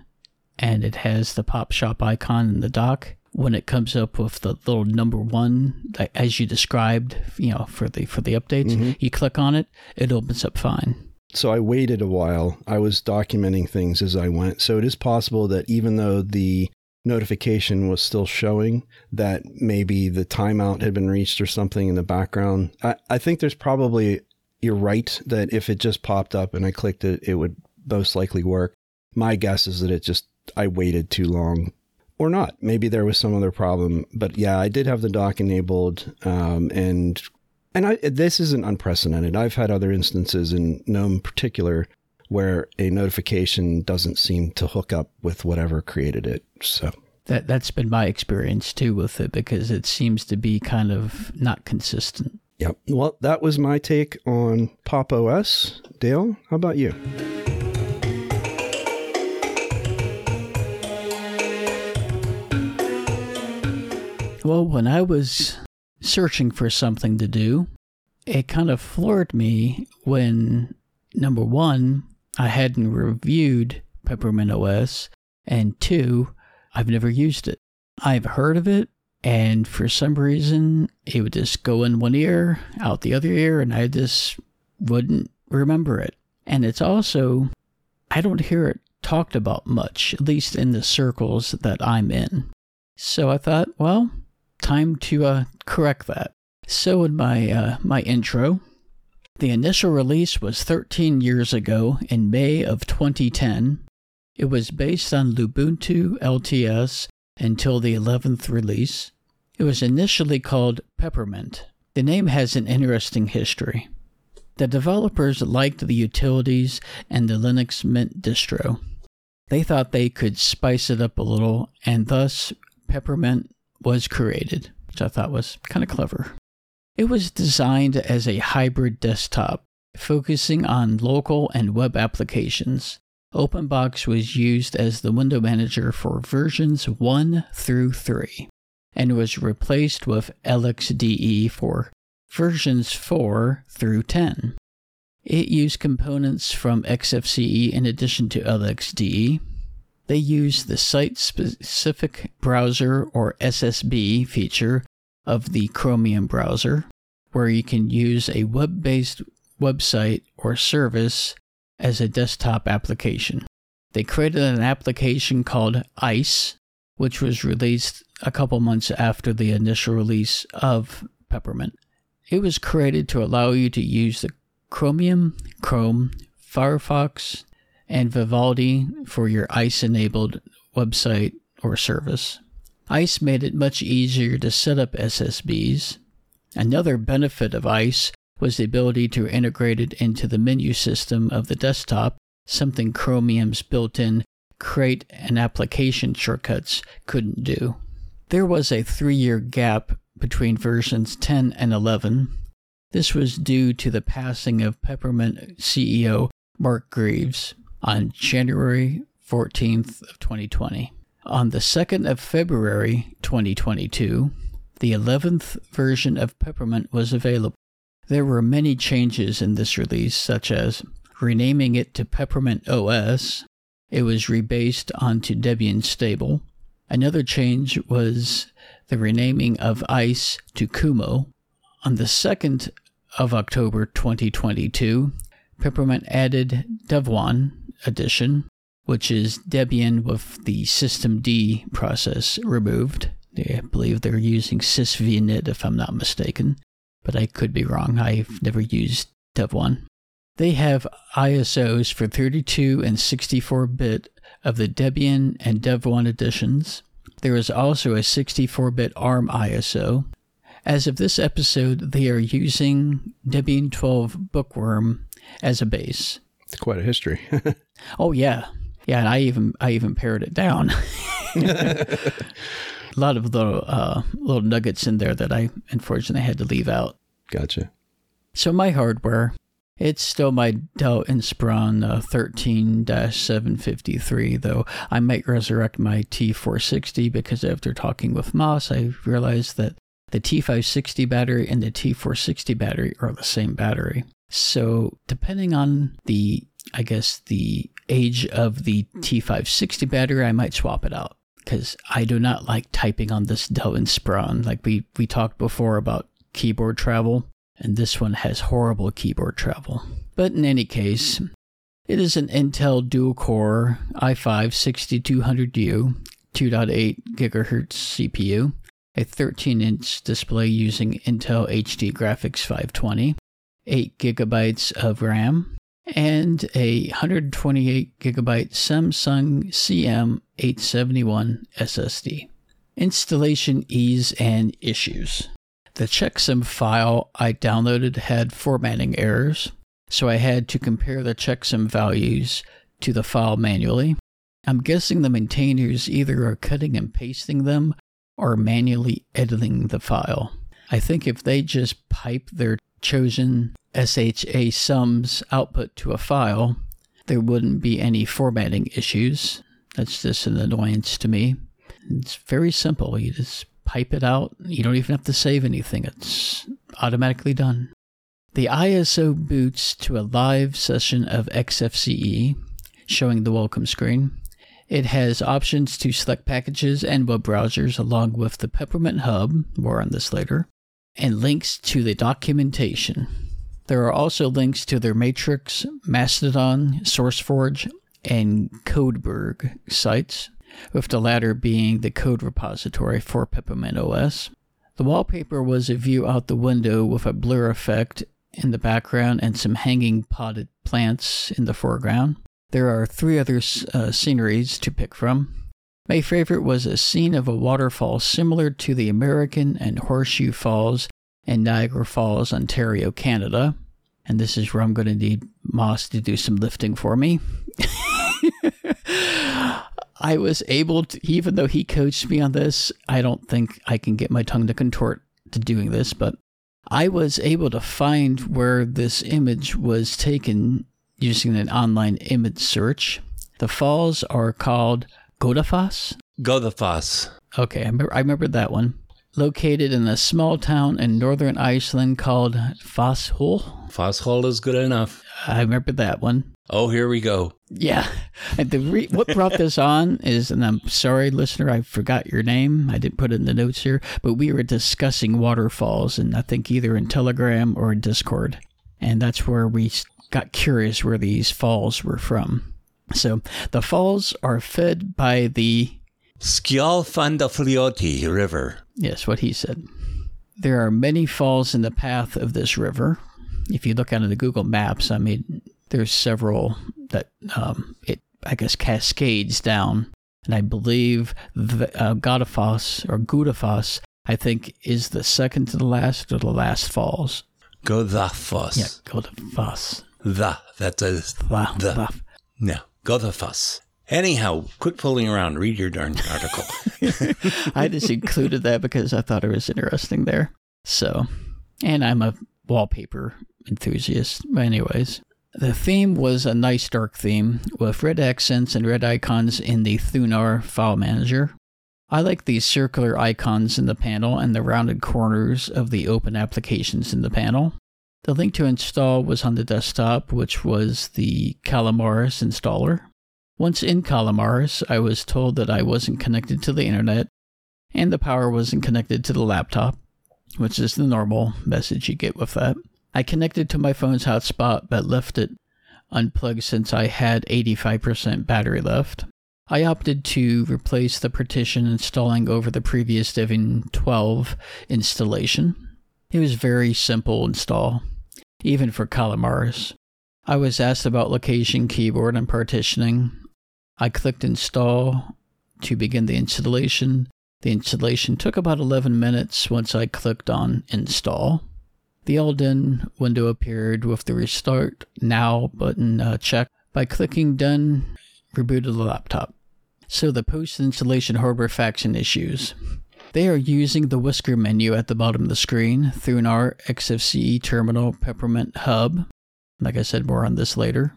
and it has the PopShop icon in the dock, when it comes up with the little number one, as you described, you know, for the for the updates, mm-hmm. you click on it, it opens up fine. So I waited a while. I was documenting things as I went. So it is possible that even though the notification was still showing that maybe the timeout had been reached or something in the background. I, I think there's probably, you're right, that if it just popped up and I clicked it, it would most likely work. My guess is that it just, I waited too long or not. Maybe there was some other problem. But yeah, I did have the dock enabled um, and and I, this isn't unprecedented. I've had other instances in GNOME particular where a notification doesn't seem to hook up with whatever created it. So that that's been my experience too with it because it seems to be kind of not consistent. Yep. Well, that was my take on Pop OS. Dale, how about you? Well, when I was searching for something to do, it kind of floored me when, number one, I hadn't reviewed Peppermint OS, and two, I've never used it. I've heard of it, and for some reason, it would just go in one ear, out the other ear, and I just wouldn't remember it. And it's also, I don't hear it talked about much, at least in the circles that I'm in. So I thought, well, time to uh, correct that. So, in my uh, my intro, the initial release was 13 years ago in May of 2010. It was based on Lubuntu LTS until the 11th release. It was initially called Peppermint. The name has an interesting history. The developers liked the utilities and the Linux Mint distro. They thought they could spice it up a little, and thus Peppermint was created, which I thought was kind of clever. It was designed as a hybrid desktop, focusing on local and web applications. OpenBox was used as the window manager for versions 1 through 3 and was replaced with LXDE for versions 4 through 10. It used components from XFCE in addition to LXDE, they use the site specific browser or SSB feature of the Chromium browser, where you can use a web based website or service as a desktop application. They created an application called ICE, which was released a couple months after the initial release of Peppermint. It was created to allow you to use the Chromium, Chrome, Firefox, and Vivaldi for your ICE enabled website or service. ICE made it much easier to set up SSBs. Another benefit of ICE was the ability to integrate it into the menu system of the desktop, something Chromium's built in create and application shortcuts couldn't do. There was a three year gap between versions 10 and 11. This was due to the passing of Peppermint CEO Mark Greaves on January 14th of 2020. On the 2nd of February 2022, the 11th version of Peppermint was available. There were many changes in this release, such as renaming it to Peppermint OS. It was rebased onto Debian Stable. Another change was the renaming of ICE to Kumo. On the 2nd of October 2022, Peppermint added Devuan edition, which is Debian with the systemd process removed. I believe they're using sysvinit if I'm not mistaken but I could be wrong. I've never used Devuan. They have ISOs for 32 and 64 bit of the Debian and Devuan editions. There is also a 64 bit ARM ISO. As of this episode, they are using Debian 12 Bookworm as a base. It's quite a history. oh yeah, yeah, and I even I even pared it down. a lot of little uh, little nuggets in there that I unfortunately had to leave out. Gotcha. So my hardware, it's still my Dell Inspiron uh, 13-753, though I might resurrect my T460 because after talking with Moss, I realized that the T560 battery and the T460 battery are the same battery. So depending on the, I guess, the age of the T560 battery, I might swap it out because I do not like typing on this Dell Inspiron. Like we, we talked before about keyboard travel, and this one has horrible keyboard travel. But in any case, it is an Intel dual core i5 6200U 2.8 GHz CPU, a 13 inch display using Intel HD Graphics 520, 8 gigabytes of RAM, and a 128 gigabyte Samsung CM871 SSD. Installation ease and issues. The checksum file I downloaded had formatting errors, so I had to compare the checksum values to the file manually. I'm guessing the maintainers either are cutting and pasting them or manually editing the file. I think if they just pipe their chosen SHA sums output to a file, there wouldn't be any formatting issues. That's just an annoyance to me. It's very simple. You just pipe it out. You don't even have to save anything, it's automatically done. The ISO boots to a live session of XFCE, showing the welcome screen. It has options to select packages and web browsers, along with the Peppermint Hub, more on this later, and links to the documentation. There are also links to their Matrix, Mastodon, SourceForge, and Codeberg sites with the latter being the code repository for Peppermint OS. The wallpaper was a view out the window with a blur effect in the background and some hanging potted plants in the foreground. There are three other uh, sceneries to pick from. My favorite was a scene of a waterfall similar to the American and Horseshoe Falls in Niagara Falls, Ontario, Canada. And this is where I'm going to need Moss to do some lifting for me. I was able to, even though he coached me on this, I don't think I can get my tongue to contort to doing this, but I was able to find where this image was taken using an online image search. The falls are called Godafoss. Godafoss. Okay, I remember, I remember that one. Located in a small town in northern Iceland called Fosshol. Fosshol is good enough. I remember that one. Oh, here we go. Yeah. And the re- what brought this on is, and I'm sorry, listener, I forgot your name. I didn't put it in the notes here, but we were discussing waterfalls, and I think either in Telegram or in Discord. And that's where we got curious where these falls were from. So the falls are fed by the Skjaldfandafljóti River. Yes, what he said. There are many falls in the path of this river. If you look on the Google Maps, I mean, there's several that um, it, I guess, cascades down. And I believe the, uh, Godafoss or Gudafoss, I think, is the second to the last or the last falls. Godafoss. Yeah, Godafoss. The. That's a. Wow. The. wow. No. Godafoss. Anyhow, quit fooling around. Read your darn article. I just included that because I thought it was interesting there. So, and I'm a wallpaper enthusiast. Anyways, the theme was a nice dark theme with red accents and red icons in the Thunar file manager. I like these circular icons in the panel and the rounded corners of the open applications in the panel. The link to install was on the desktop, which was the Calamares installer. Once in Calamares, I was told that I wasn't connected to the internet and the power wasn't connected to the laptop, which is the normal message you get with that. I connected to my phone's hotspot but left it unplugged since I had 85% battery left. I opted to replace the partition installing over the previous Debian 12 installation. It was very simple install, even for Calamares. I was asked about location, keyboard, and partitioning. I clicked install to begin the installation. The installation took about 11 minutes once I clicked on install. The Alden window appeared with the restart now button uh, checked. By clicking done, rebooted the laptop. So the post installation hardware faction issues. They are using the whisker menu at the bottom of the screen through an R XFCE terminal Peppermint Hub. Like I said, more on this later.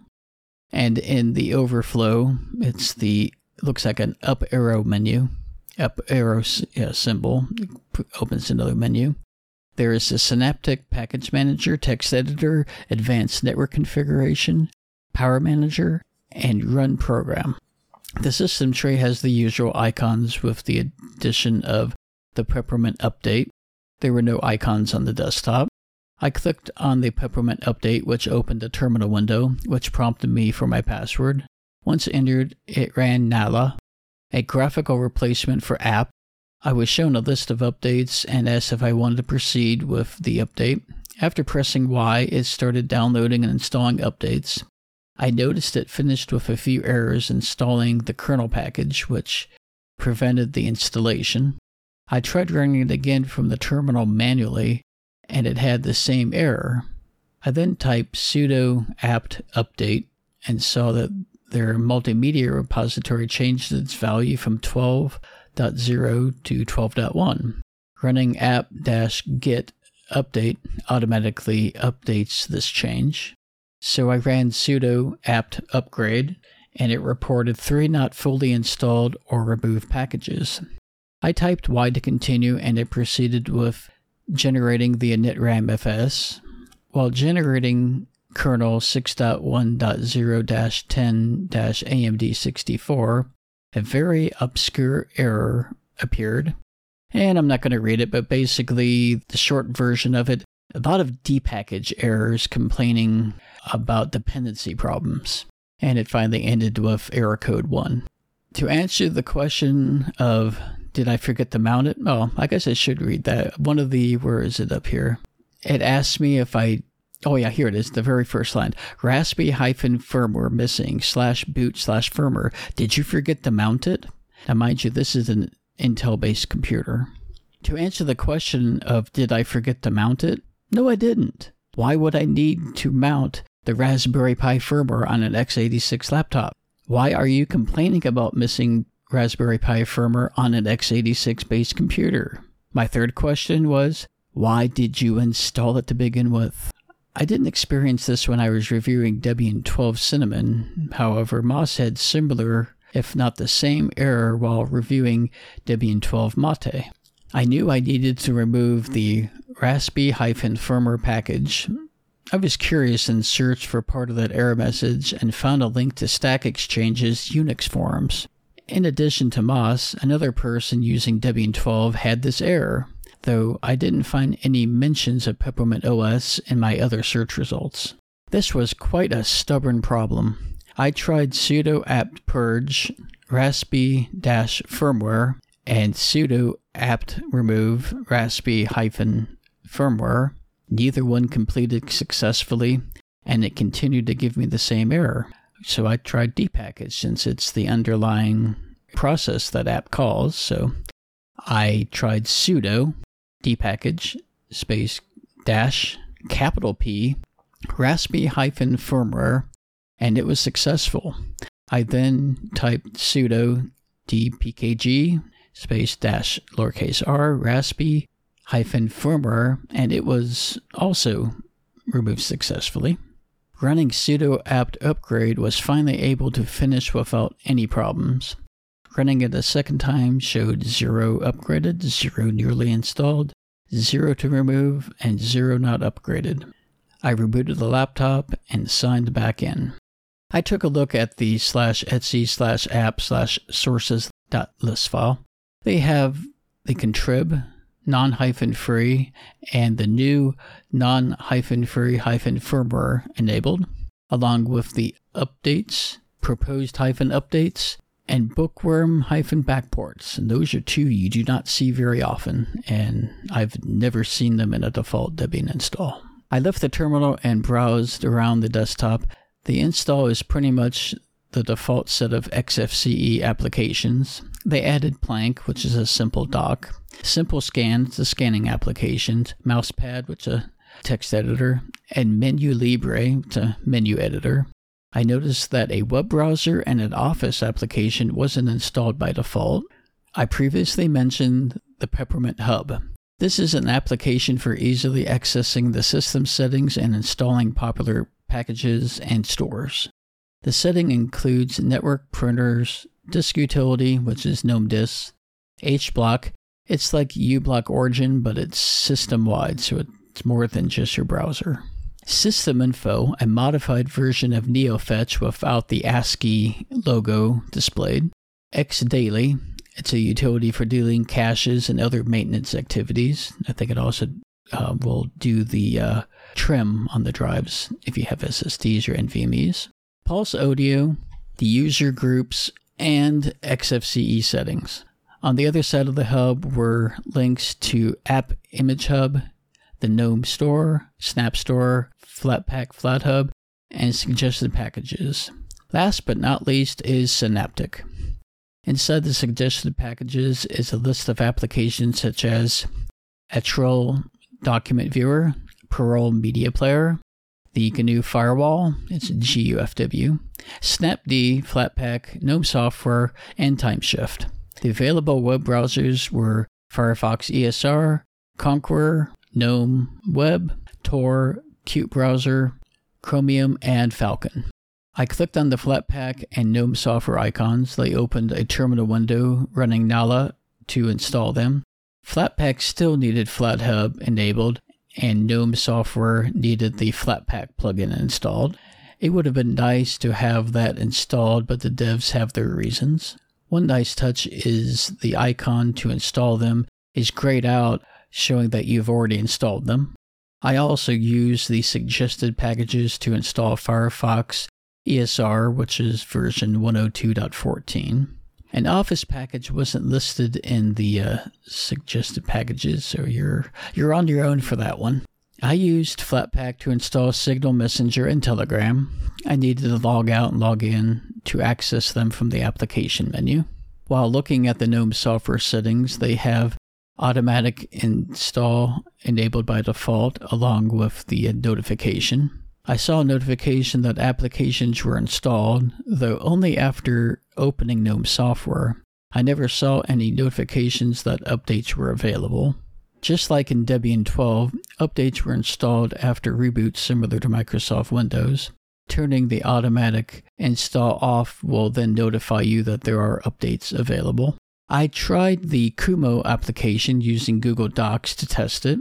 And in the overflow, it's the looks like an up arrow menu, up arrow symbol opens another menu. There is a Synaptic Package Manager, Text Editor, Advanced Network Configuration, Power Manager, and Run Program. The system tray has the usual icons with the addition of the Peppermint Update. There were no icons on the desktop. I clicked on the Peppermint update, which opened a terminal window, which prompted me for my password. Once entered, it ran Nala, a graphical replacement for apt. I was shown a list of updates and asked if I wanted to proceed with the update. After pressing Y, it started downloading and installing updates. I noticed it finished with a few errors installing the kernel package, which prevented the installation. I tried running it again from the terminal manually, and it had the same error. I then typed sudo apt update and saw that their multimedia repository changed its value from 12.0 to 12.1. Running apt-get update automatically updates this change. So I ran sudo apt upgrade and it reported three not fully installed or removed packages. I typed Y to continue and it proceeded with generating the initramfs While generating kernel 6.1.0-10-AMD64, a very obscure error appeared. And I'm not going to read it, but basically, the short version of it a lot of depackage errors complaining about dependency problems. And it finally ended with error code 1. To answer the question of did I forget to mount it? Oh, I guess I should read that. One of the, where is it up here? It asked me if I, oh yeah, here it is, the very first line. Raspi hyphen firmware missing slash boot slash firmware. Did you forget to mount it? Now, mind you, this is an Intel based computer. To answer the question of did I forget to mount it? No, I didn't. Why would I need to mount the Raspberry Pi firmware on an x86 laptop? Why are you complaining about missing Raspberry Pi firmware on an x86 based computer? My third question was, why did you install it to begin with? I didn't experience this when I was reviewing Debian 12 Cinnamon. However, Moss had similar, if not the same, error while reviewing Debian 12 Mate. I knew I needed to remove the raspi-firmware package. I was curious and searched for part of that error message and found a link to Stack Exchange's Unix forums. In addition to Moss, another person using Debian 12 had this error, though I didn't find any mentions of Peppermint OS in my other search results. This was quite a stubborn problem. I tried sudo apt purge raspi firmware and sudo apt remove raspi firmware. Neither one completed successfully, and it continued to give me the same error. So I tried dpackage since it's the underlying process that apt calls. So I tried sudo dpackage space dash capital P raspi hyphen firmware and it was successful. I then typed sudo dpkg space dash lowercase r raspi hyphen firmware and it was also removed successfully. Running sudo apt upgrade was finally able to finish without any problems. Running it a second time showed 0 upgraded, 0 newly installed, 0 to remove, and 0 not upgraded. I rebooted the laptop and signed back in. I took a look at the slash etsy slash apt slash sources dot list file. They have the contrib non hyphen free and the new non hyphen free hyphen firmware enabled, along with the updates, proposed hyphen updates, and bookworm hyphen backports. And those are two you do not see very often, and I've never seen them in a default Debian install. I left the terminal and browsed around the desktop. The install is pretty much the default set of XFCE applications. They added Plank, which is a simple dock, Simple Scan, it's a scanning application, Mousepad, which is a text editor, and Menu Libre, it's a menu editor. I noticed that a web browser and an Office application wasn't installed by default. I previously mentioned the Peppermint Hub. This is an application for easily accessing the system settings and installing popular packages and stores. The setting includes network printers, disk utility, which is GNOME Disk, HBlock. It's like uBlock Origin, but it's system wide, so it's more than just your browser. System Info, a modified version of NeoFetch without the ASCII logo displayed. XDaily, it's a utility for dealing caches and other maintenance activities. I think it also uh, will do the uh, trim on the drives if you have SSDs or NVMEs. Pulse Audio, the user groups, and XFCE settings. On the other side of the hub were links to App Image Hub, the GNOME Store, Snap Store, Flatpak FlatHub, and suggested packages. Last but not least is Synaptic. Inside the suggested packages is a list of applications such as Atril Document Viewer, Parole Media Player, the GNU Firewall, it's GUFW, Snapd, Flatpak, GNOME Software, and TimeShift. The available web browsers were Firefox ESR, Konqueror, GNOME Web, Tor, Qt Browser, Chromium, and Falkon. I clicked on the Flatpak and GNOME software icons. They opened a terminal window running Nala to install them. Flatpak still needed FlatHub enabled, and GNOME software needed the Flatpak plugin installed. It would have been nice to have that installed, but the devs have their reasons. One nice touch is the icon to install them is grayed out, showing that you've already installed them. I also use the suggested packages to install Firefox ESR, which is version 102.14. An Office package wasn't listed in the uh, suggested packages, so you're you're on your own for that one. I used Flatpak to install Signal Messenger and Telegram. I needed to log out and log in to access them from the application menu. While looking at the GNOME software settings, they have automatic install enabled by default along with the notification. I saw a notification that applications were installed, though only after opening GNOME software. I never saw any notifications that updates were available. Just like in Debian 12, updates were installed after reboot similar to Microsoft Windows. Turning the automatic install off will then notify you that there are updates available. I tried the Kumo application using Google Docs to test it.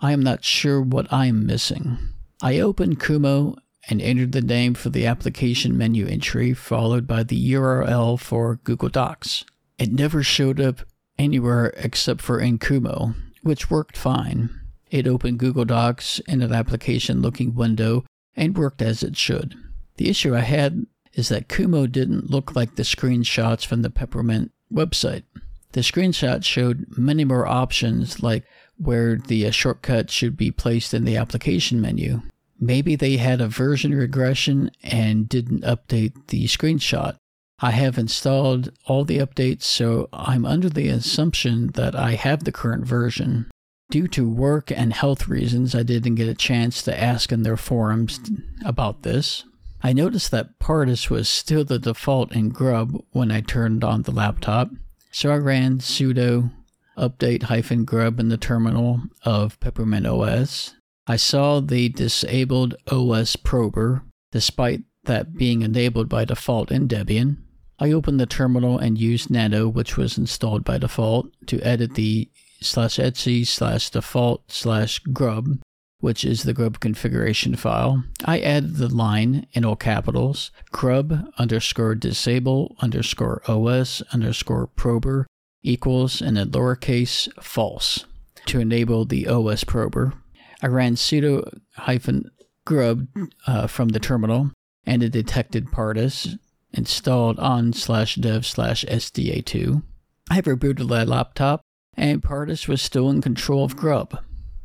I am not sure what I am missing. I opened Kumo and entered the name for the application menu entry, followed by the URL for Google Docs. It never showed up anywhere except for in Kumo, which worked fine. It opened Google Docs in an application looking window and worked as it should. The issue I had is that Kumo didn't look like the screenshots from the Peppermint website. The screenshot showed many more options, like where the shortcut should be placed in the application menu. Maybe they had a version regression and didn't update the screenshot. I have installed all the updates, so I'm under the assumption that I have the current version. Due to work and health reasons, I didn't get a chance to ask in their forums about this. I noticed that Pardus was still the default in Grub when I turned on the laptop, so I ran sudo update grub in the terminal of Peppermint OS. I saw the disabled OS prober, despite that being enabled by default in Debian. I opened the terminal and used nano, which was installed by default, to edit the slash etc slash default slash grub, which is the grub configuration file. I added the line in all capitals grub underscore disable underscore os underscore prober equals and then lowercase false to enable the OS prober. I ran sudo hyphen grub uh, from the terminal and it detected Pardus installed on slash dev slash SDA2. I rebooted my laptop, and Pardus was still in control of Grub.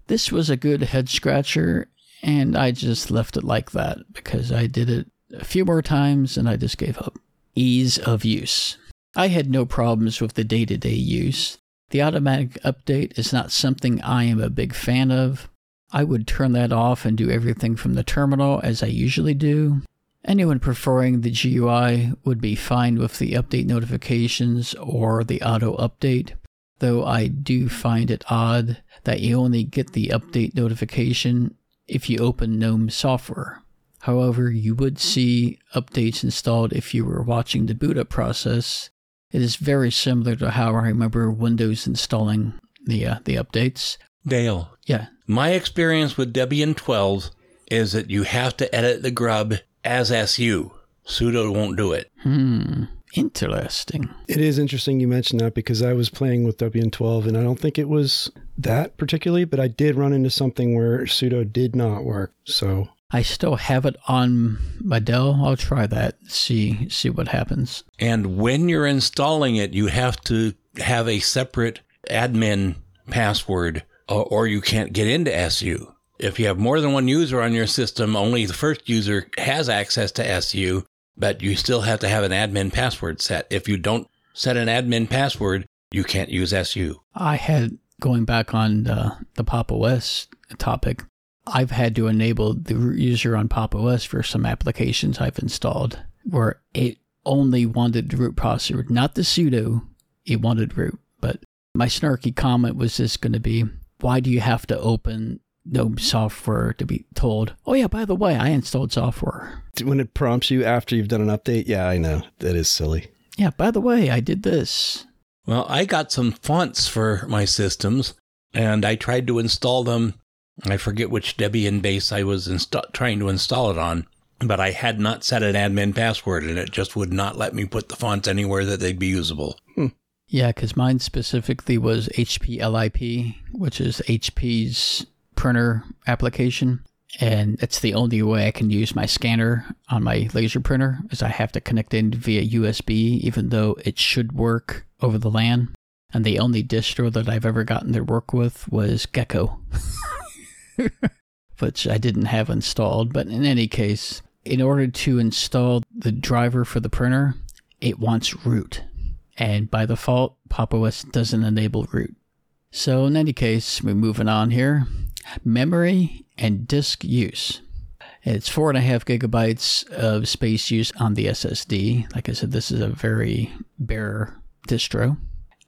This was a good head scratcher, and I just left it like that because I did it a few more times and I just gave up. Ease of use. I had no problems with the day to day use. The automatic update is not something I am a big fan of. I would turn that off and do everything from the terminal as I usually do. Anyone preferring the GUI would be fine with the update notifications or the auto update, though I do find it odd that you only get the update notification if you open GNOME software. However, you would see updates installed if you were watching the boot up process. It is very similar to how I remember Windows installing the uh, the updates. Dale. Yeah. My experience with Debian 12 is that you have to edit the grub as SU. Sudo won't do it. Hmm. Interesting. It is interesting you mentioned that because I was playing with Debian 12 and I don't think it was that particularly, but I did run into something where sudo did not work. So I still have it on my Dell. I'll try that. See see what happens. And when you're installing it, you have to have a separate admin password or, or you can't get into SU. If you have more than one user on your system, only the first user has access to SU, but you still have to have an admin password set. If you don't set an admin password, you can't use SU. I had going back on the, the Pop OS topic. I've had to enable the user on Pop OS for some applications I've installed where it only wanted the root processor, not the sudo. It wanted root. But my snarky comment was just going to be, why do you have to open GNOME software to be told, oh, yeah, by the way, I installed software. when it prompts you after you've done an update, yeah, I know. That is silly. Yeah, by the way, I did this. Well, I got some fonts for my systems and I tried to install them. I forget which Debian base I was insta- trying to install it on, but I had not set an admin password and it just would not let me put the fonts anywhere that they'd be usable. Hmm. Yeah, because mine specifically was HPLIP, which is HP's printer application. And it's the only way I can use my scanner on my laser printer is I have to connect in via USB, even though it should work over the LAN. And the only distro that I've ever gotten to work with was Gecko, which I didn't have installed. But in any case, in order to install the driver for the printer, it wants root. And by default, PopOS doesn't enable root. So in any case, we're moving on here. Memory and disk use. It's four and a half gigabytes of space use on the SSD. Like I said, this is a very bare distro.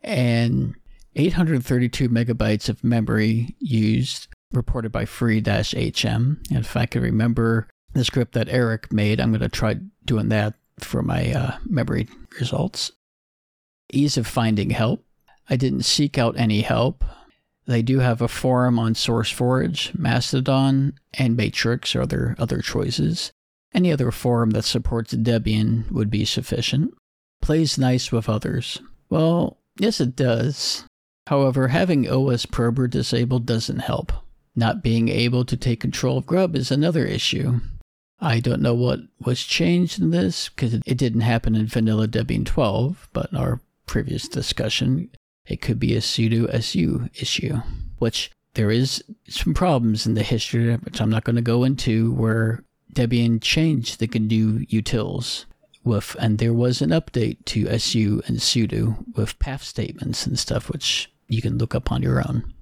And 832 megabytes of memory used, reported by free-hm. And if I can remember the script that Eric made, I'm going to try doing that for my uh, memory results. Ease of finding help. I didn't seek out any help. They do have a forum on SourceForge, Mastodon, and Matrix or their other choices. Any other forum that supports Debian would be sufficient. Plays nice with others. Well, yes, it does. However, having OS Prober disabled doesn't help. Not being able to take control of Grub is another issue. I don't know what was changed in this because it didn't happen in vanilla Debian 12, but our previous discussion, it could be a sudo su issue, which there is some problems in the history, which I'm not going to go into, where Debian changed the GNU utils with, and there was an update to su and sudo with path statements and stuff, which you can look up on your own.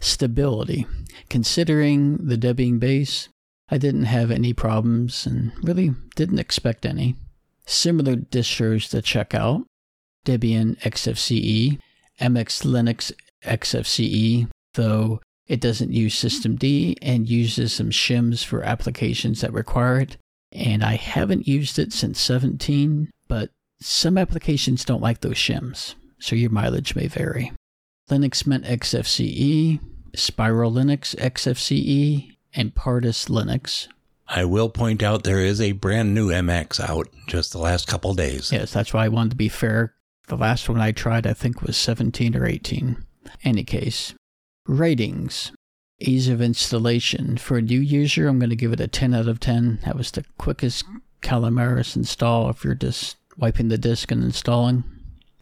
Stability. Considering the Debian base, I didn't have any problems and really didn't expect any. Similar distros to check out Debian XFCE, MX Linux XFCE, though it doesn't use systemd and uses some shims for applications that require it. And I haven't used it since 17, but some applications don't like those shims, so your mileage may vary. Linux Mint XFCE, Spiral Linux XFCE, and Pardus Linux. I will point out there is a brand new MX out just the last couple days. Yes, that's why I wanted to be fair. The last one I tried, I think, was 17 or 18. Any case, ratings. Ease of installation. For a new user, I'm going to give it a 10 out of 10. That was the quickest Calamares install if you're just wiping the disk and installing.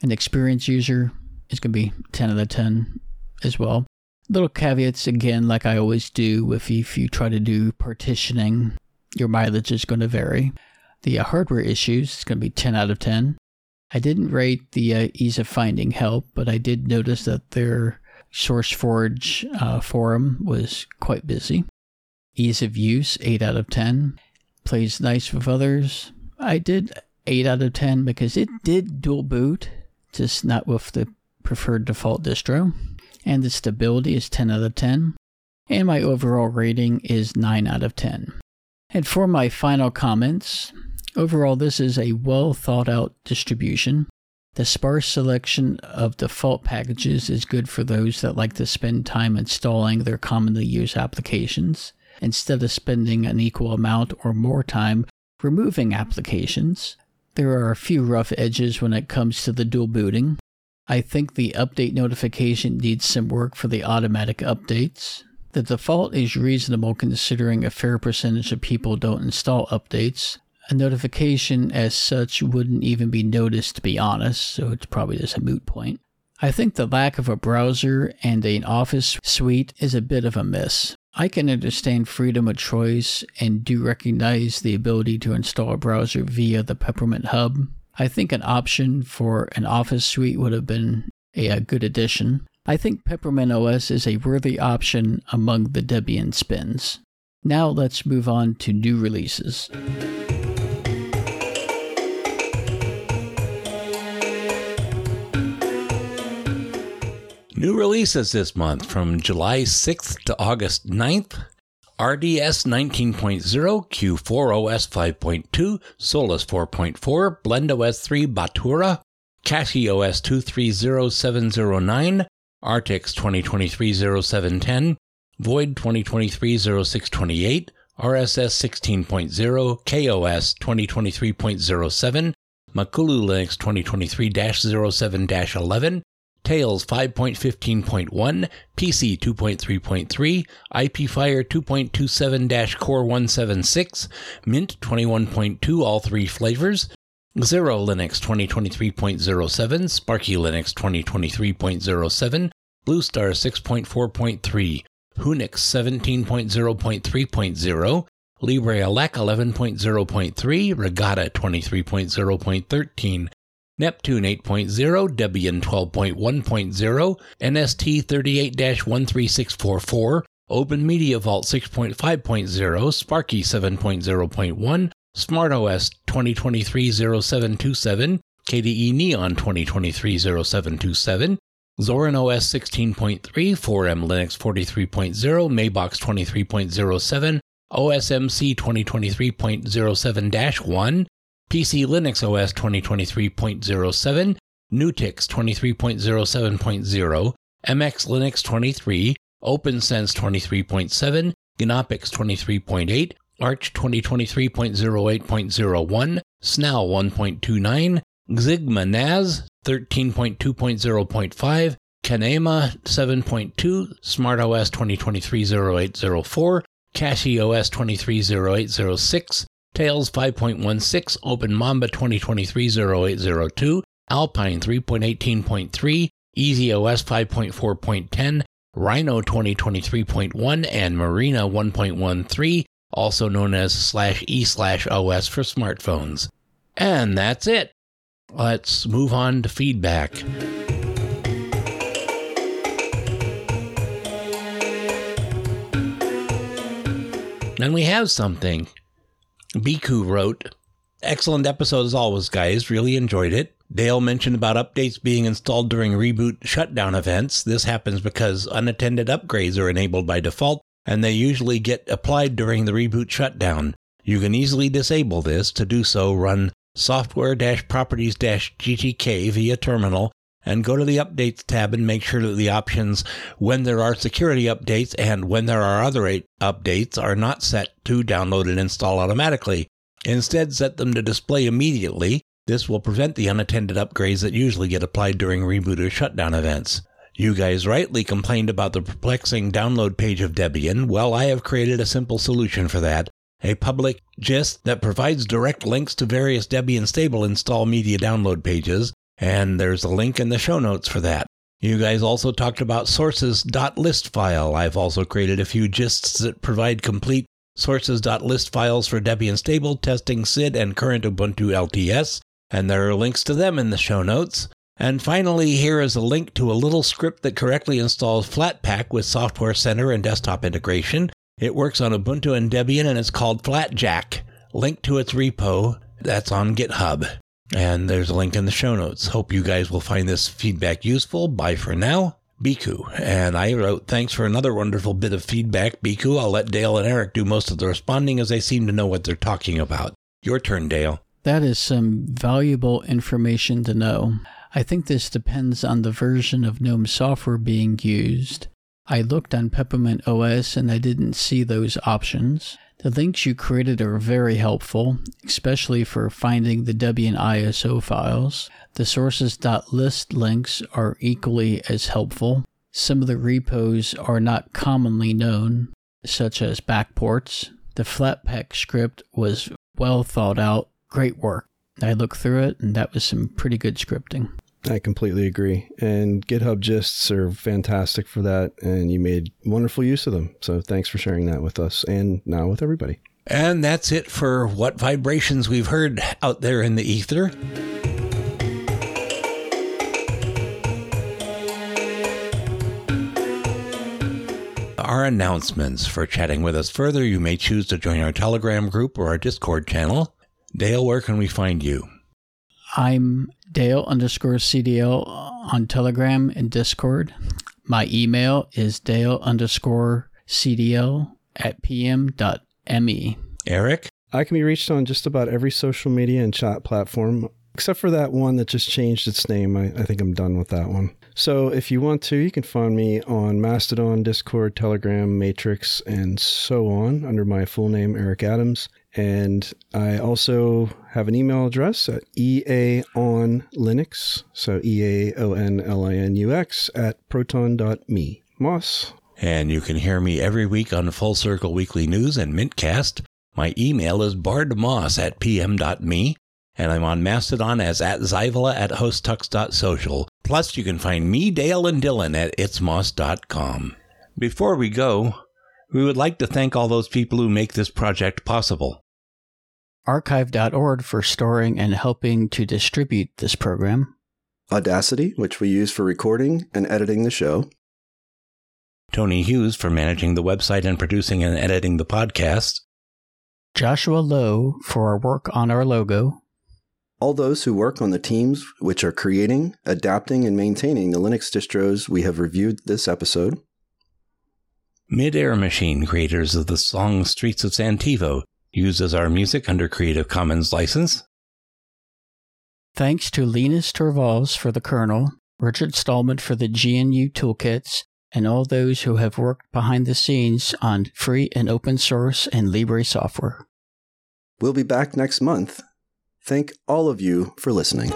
An experienced user is going to be 10 out of 10 as well. Little caveats again, like I always do, if you, if you try to do partitioning, your mileage is going to vary. The uh, hardware issues is going to be 10 out of 10. I didn't rate the uh, ease of finding help, but I did notice that their SourceForge uh, forum was quite busy. Ease of use, 8 out of 10. Plays nice with others. I did 8 out of 10 because it did dual boot, just not with the preferred default distro and the stability is 10 out of 10, and my overall rating is 9 out of 10. And for my final comments, overall this is a well thought out distribution. The sparse selection of default packages is good for those that like to spend time installing their commonly used applications, instead of spending an equal amount or more time removing applications. There are a few rough edges when it comes to the dual booting, I think the update notification needs some work for the automatic updates. The default is reasonable considering a fair percentage of people don't install updates. A notification as such wouldn't even be noticed, to be honest, so it's probably just a moot point. I think the lack of a browser and an office suite is a bit of a miss. I can understand freedom of choice and do recognize the ability to install a browser via the Peppermint Hub, I think an option for an office suite would have been a, a good addition. I think Peppermint OS is a worthy option among the Debian spins. Now let's move on to new releases. New releases this month from July 6th to August 9th. RDS 19.0, Q4OS 5.2, Solus 4.4, BlendOS 3 Batura, CachyOS 230709, Artix 2023-0710, Void 2023-0628, RSS 16.0, KOS 2023.07, Makulu Linux 2023-07-11, Tails 5.15.1, PC 2.3.3, IPFire 2.27 Core 176, Mint 21.2, all three flavors, Xero Linux 2023.07, Sparky Linux 2023.07, Bluestar 6.4.3, Hunix 17.0.3.0, LibreELEC 11.0.3, Regata 23.0.13, Neptune 8.0, Debian 12.1.0, NST 38 13644, Open Media Vault 6.5.0, Sparky 7.0.1, SmartOS 2023-0727, KDE Neon 2023-0727, Zorin OS 16.3, 4M Linux 43.0, Mabox 23.07, OSMC 2023.07-1, PC Linux OS 2023.07, NuTyX 23.07.0, MX Linux 23, OPNsense 23.7, Gnoppix 23.8, Arch 2023.08.01, Snell 1.29, Xigma NAS 13.2.0.5, Kanema 7.2, SmartOS 2023-0804, CachyOS 230806, Tails 5.16, OpenMamba 2023-0802, Alpine 3.18.3, EasyOS 5.4.10, Rhino 2023.1, and Murena 1.13, also known as slash e slash OS for smartphones. And that's it. Let's move on to feedback. And we have something. Biku wrote, Excellent episode as always, guys. Really enjoyed it. Dale mentioned about updates being installed during reboot shutdown events. This happens because unattended upgrades are enabled by default, and they usually get applied during the reboot shutdown. You can easily disable this. To do so, run software properties GTK via terminal and go to the updates tab and make sure that the options when there are security updates and when there are other updates are not set to download and install automatically. Instead, set them to display immediately. This will prevent the unattended upgrades that usually get applied during reboot or shutdown events. You guys rightly complained about the perplexing download page of Debian. Well, I have created a simple solution for that. A public gist that provides direct links to various Debian stable install media download pages and there's a link in the show notes for that. You guys also talked about sources.list file. I've also created a few gists that provide complete sources.list files for Debian stable, testing SID, and current Ubuntu LTS, and there are links to them in the show notes. And finally, here is a link to a little script that correctly installs Flatpak with Software Center and desktop integration. It works on Ubuntu and Debian and it's called Flatjack. Link to its repo that's on GitHub. And there's a link in the show notes. Hope you guys will find this feedback useful. Bye for now. Biku. And I wrote, thanks for another wonderful bit of feedback, Biku. I'll let Dale and Eric do most of the responding as they seem to know what they're talking about. Your turn, Dale. That is some valuable information to know. I think this depends on the version of GNOME software being used. I looked on Peppermint OS and I didn't see those options. The links you created are very helpful, especially for finding the Debian ISO files. The sources.list links are equally as helpful. Some of the repos are not commonly known, such as backports. The Flatpak script was well thought out, great work. I looked through it, and that was some pretty good scripting. I completely agree. And GitHub gists are fantastic for that. And you made wonderful use of them. So thanks for sharing that with us and now with everybody. And that's it for what vibrations we've heard out there in the ether. Our announcements for chatting with us further, you may choose to join our Telegram group or our Discord channel. Dale, where can we find you? I'm Dale underscore CDL on Telegram and Discord. My email is Dale underscore CDL at pm.me. Eric? I can be reached on just about every social media and chat platform, except for that one that just changed its name. I, I think I'm done with that one. So if you want to, you can find me on Mastodon, Discord, Telegram, Matrix, and so on under my full name, Eric Adams. And I also have an email address at eaonlinux, so E A O N L I N U X, at proton.me. Moss. And you can hear me every week on Full Circle Weekly News and Mintcast. My email is bardmoss at pm.me, and I'm on Mastodon as at Zyvola at hostux.social. Plus, you can find me, Dale, and Dylan at itsmoss.com. Before we go, we would like to thank all those people who make this project possible. Archive.org for storing and helping to distribute this program. Audacity, which we use for recording and editing the show. Tony Hughes for managing the website and producing and editing the podcast. Joshua Lowe for our work on our logo. All those who work on the teams which are creating, adapting, and maintaining the Linux distros we have reviewed this episode. Mid-Air Machine, creators of the song Streets of Santivo, used as our music under Creative Commons license. Thanks to Linus Torvalds for the kernel, Richard Stallman for the GNU toolkits, and all those who have worked behind the scenes on free and open source and Libre software. We'll be back next month. Thank all of you for listening.